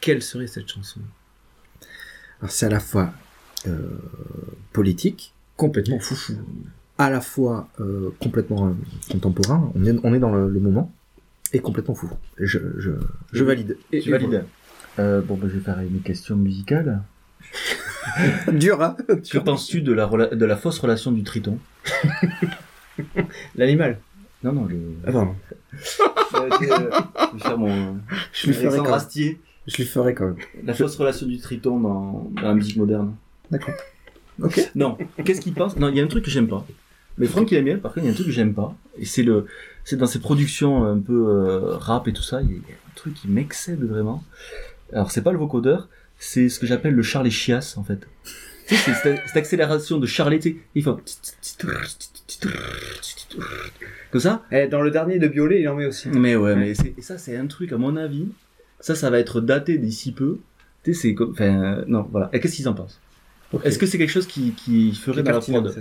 Quelle serait cette chanson? Alors c'est à la fois euh, politique, Complètement foufou. à la fois complètement contemporain, on est, on est dans le, le moment, et complètement fou. Je, je, je valide. tu valides. Euh, bon, bah, je vais faire une question musicale. Dur, hein Que penses-tu de la, rela- de la fausse relation du triton L'animal. Non, non, le... Ah, pardon. je vais faire mon... Je lui ferai quand- Astier. Je lui ferai quand même. La fausse relation du triton dans, dans la musique moderne. D'accord. Ok. Non, qu'est-ce qu'il pense? Non, il y a un truc que j'aime pas. Mais Franck il aime bien, par contre, il y a un truc que j'aime pas. Et c'est le, c'est dans ses productions un peu euh, rap et tout ça, il y a un truc qui m'excède vraiment. Alors, c'est pas le vocodeur, c'est ce que j'appelle le Charles et Chias, en fait. Tu sais, c'est cette, accélération de Charlie, tu sais, il fait comme ça. Eh, dans le dernier de Biolay, il en met aussi. Mais ouais, mais c'est, et ça, c'est un truc, à mon avis, ça, ça va être daté d'ici peu. Tu sais, c'est comme, enfin, euh, non, voilà. Et qu'est-ce qu'ils en pensent? Est-ce que c'est quelque chose qui, qui ferait dans la prod?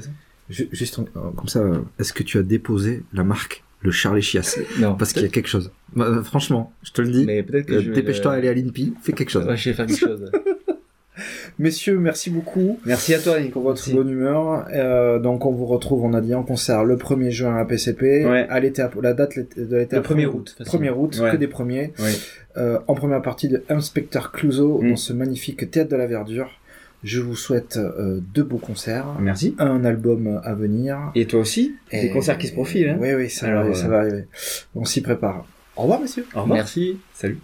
Juste en- comme ça, euh, est-ce que tu as déposé la marque le Charlie Chias? Non, Parce qu'il y a quelque chose. Bah, euh, franchement, je te le dis. Mais peut-être que euh, Dépêche-toi le- d'aller à l'INPI, fais quelque chose. Ouais, je vais faire quelque chose. Messieurs, merci beaucoup. Merci à toi, Nico. pour votre bonne humeur. Euh, donc on vous retrouve, on a dit en concert le 1er juin à PCP. Ouais. À l'été, à- la date de l'été Le à 1er août, facile. 1er août, Ouais. que des premiers. Ouais. Euh, en première partie de Inspecteur Clouseau Mm. dans ce magnifique théâtre de la verdure. Je vous souhaite euh, de beaux concerts, Merci. un album à venir. Et toi aussi Des Et- concerts qui se profilent. Hein Oui, oui, ça, Alors, va, arriver, ça euh, va arriver. On s'y prépare. Au revoir, messieurs. Au revoir. Merci. Salut.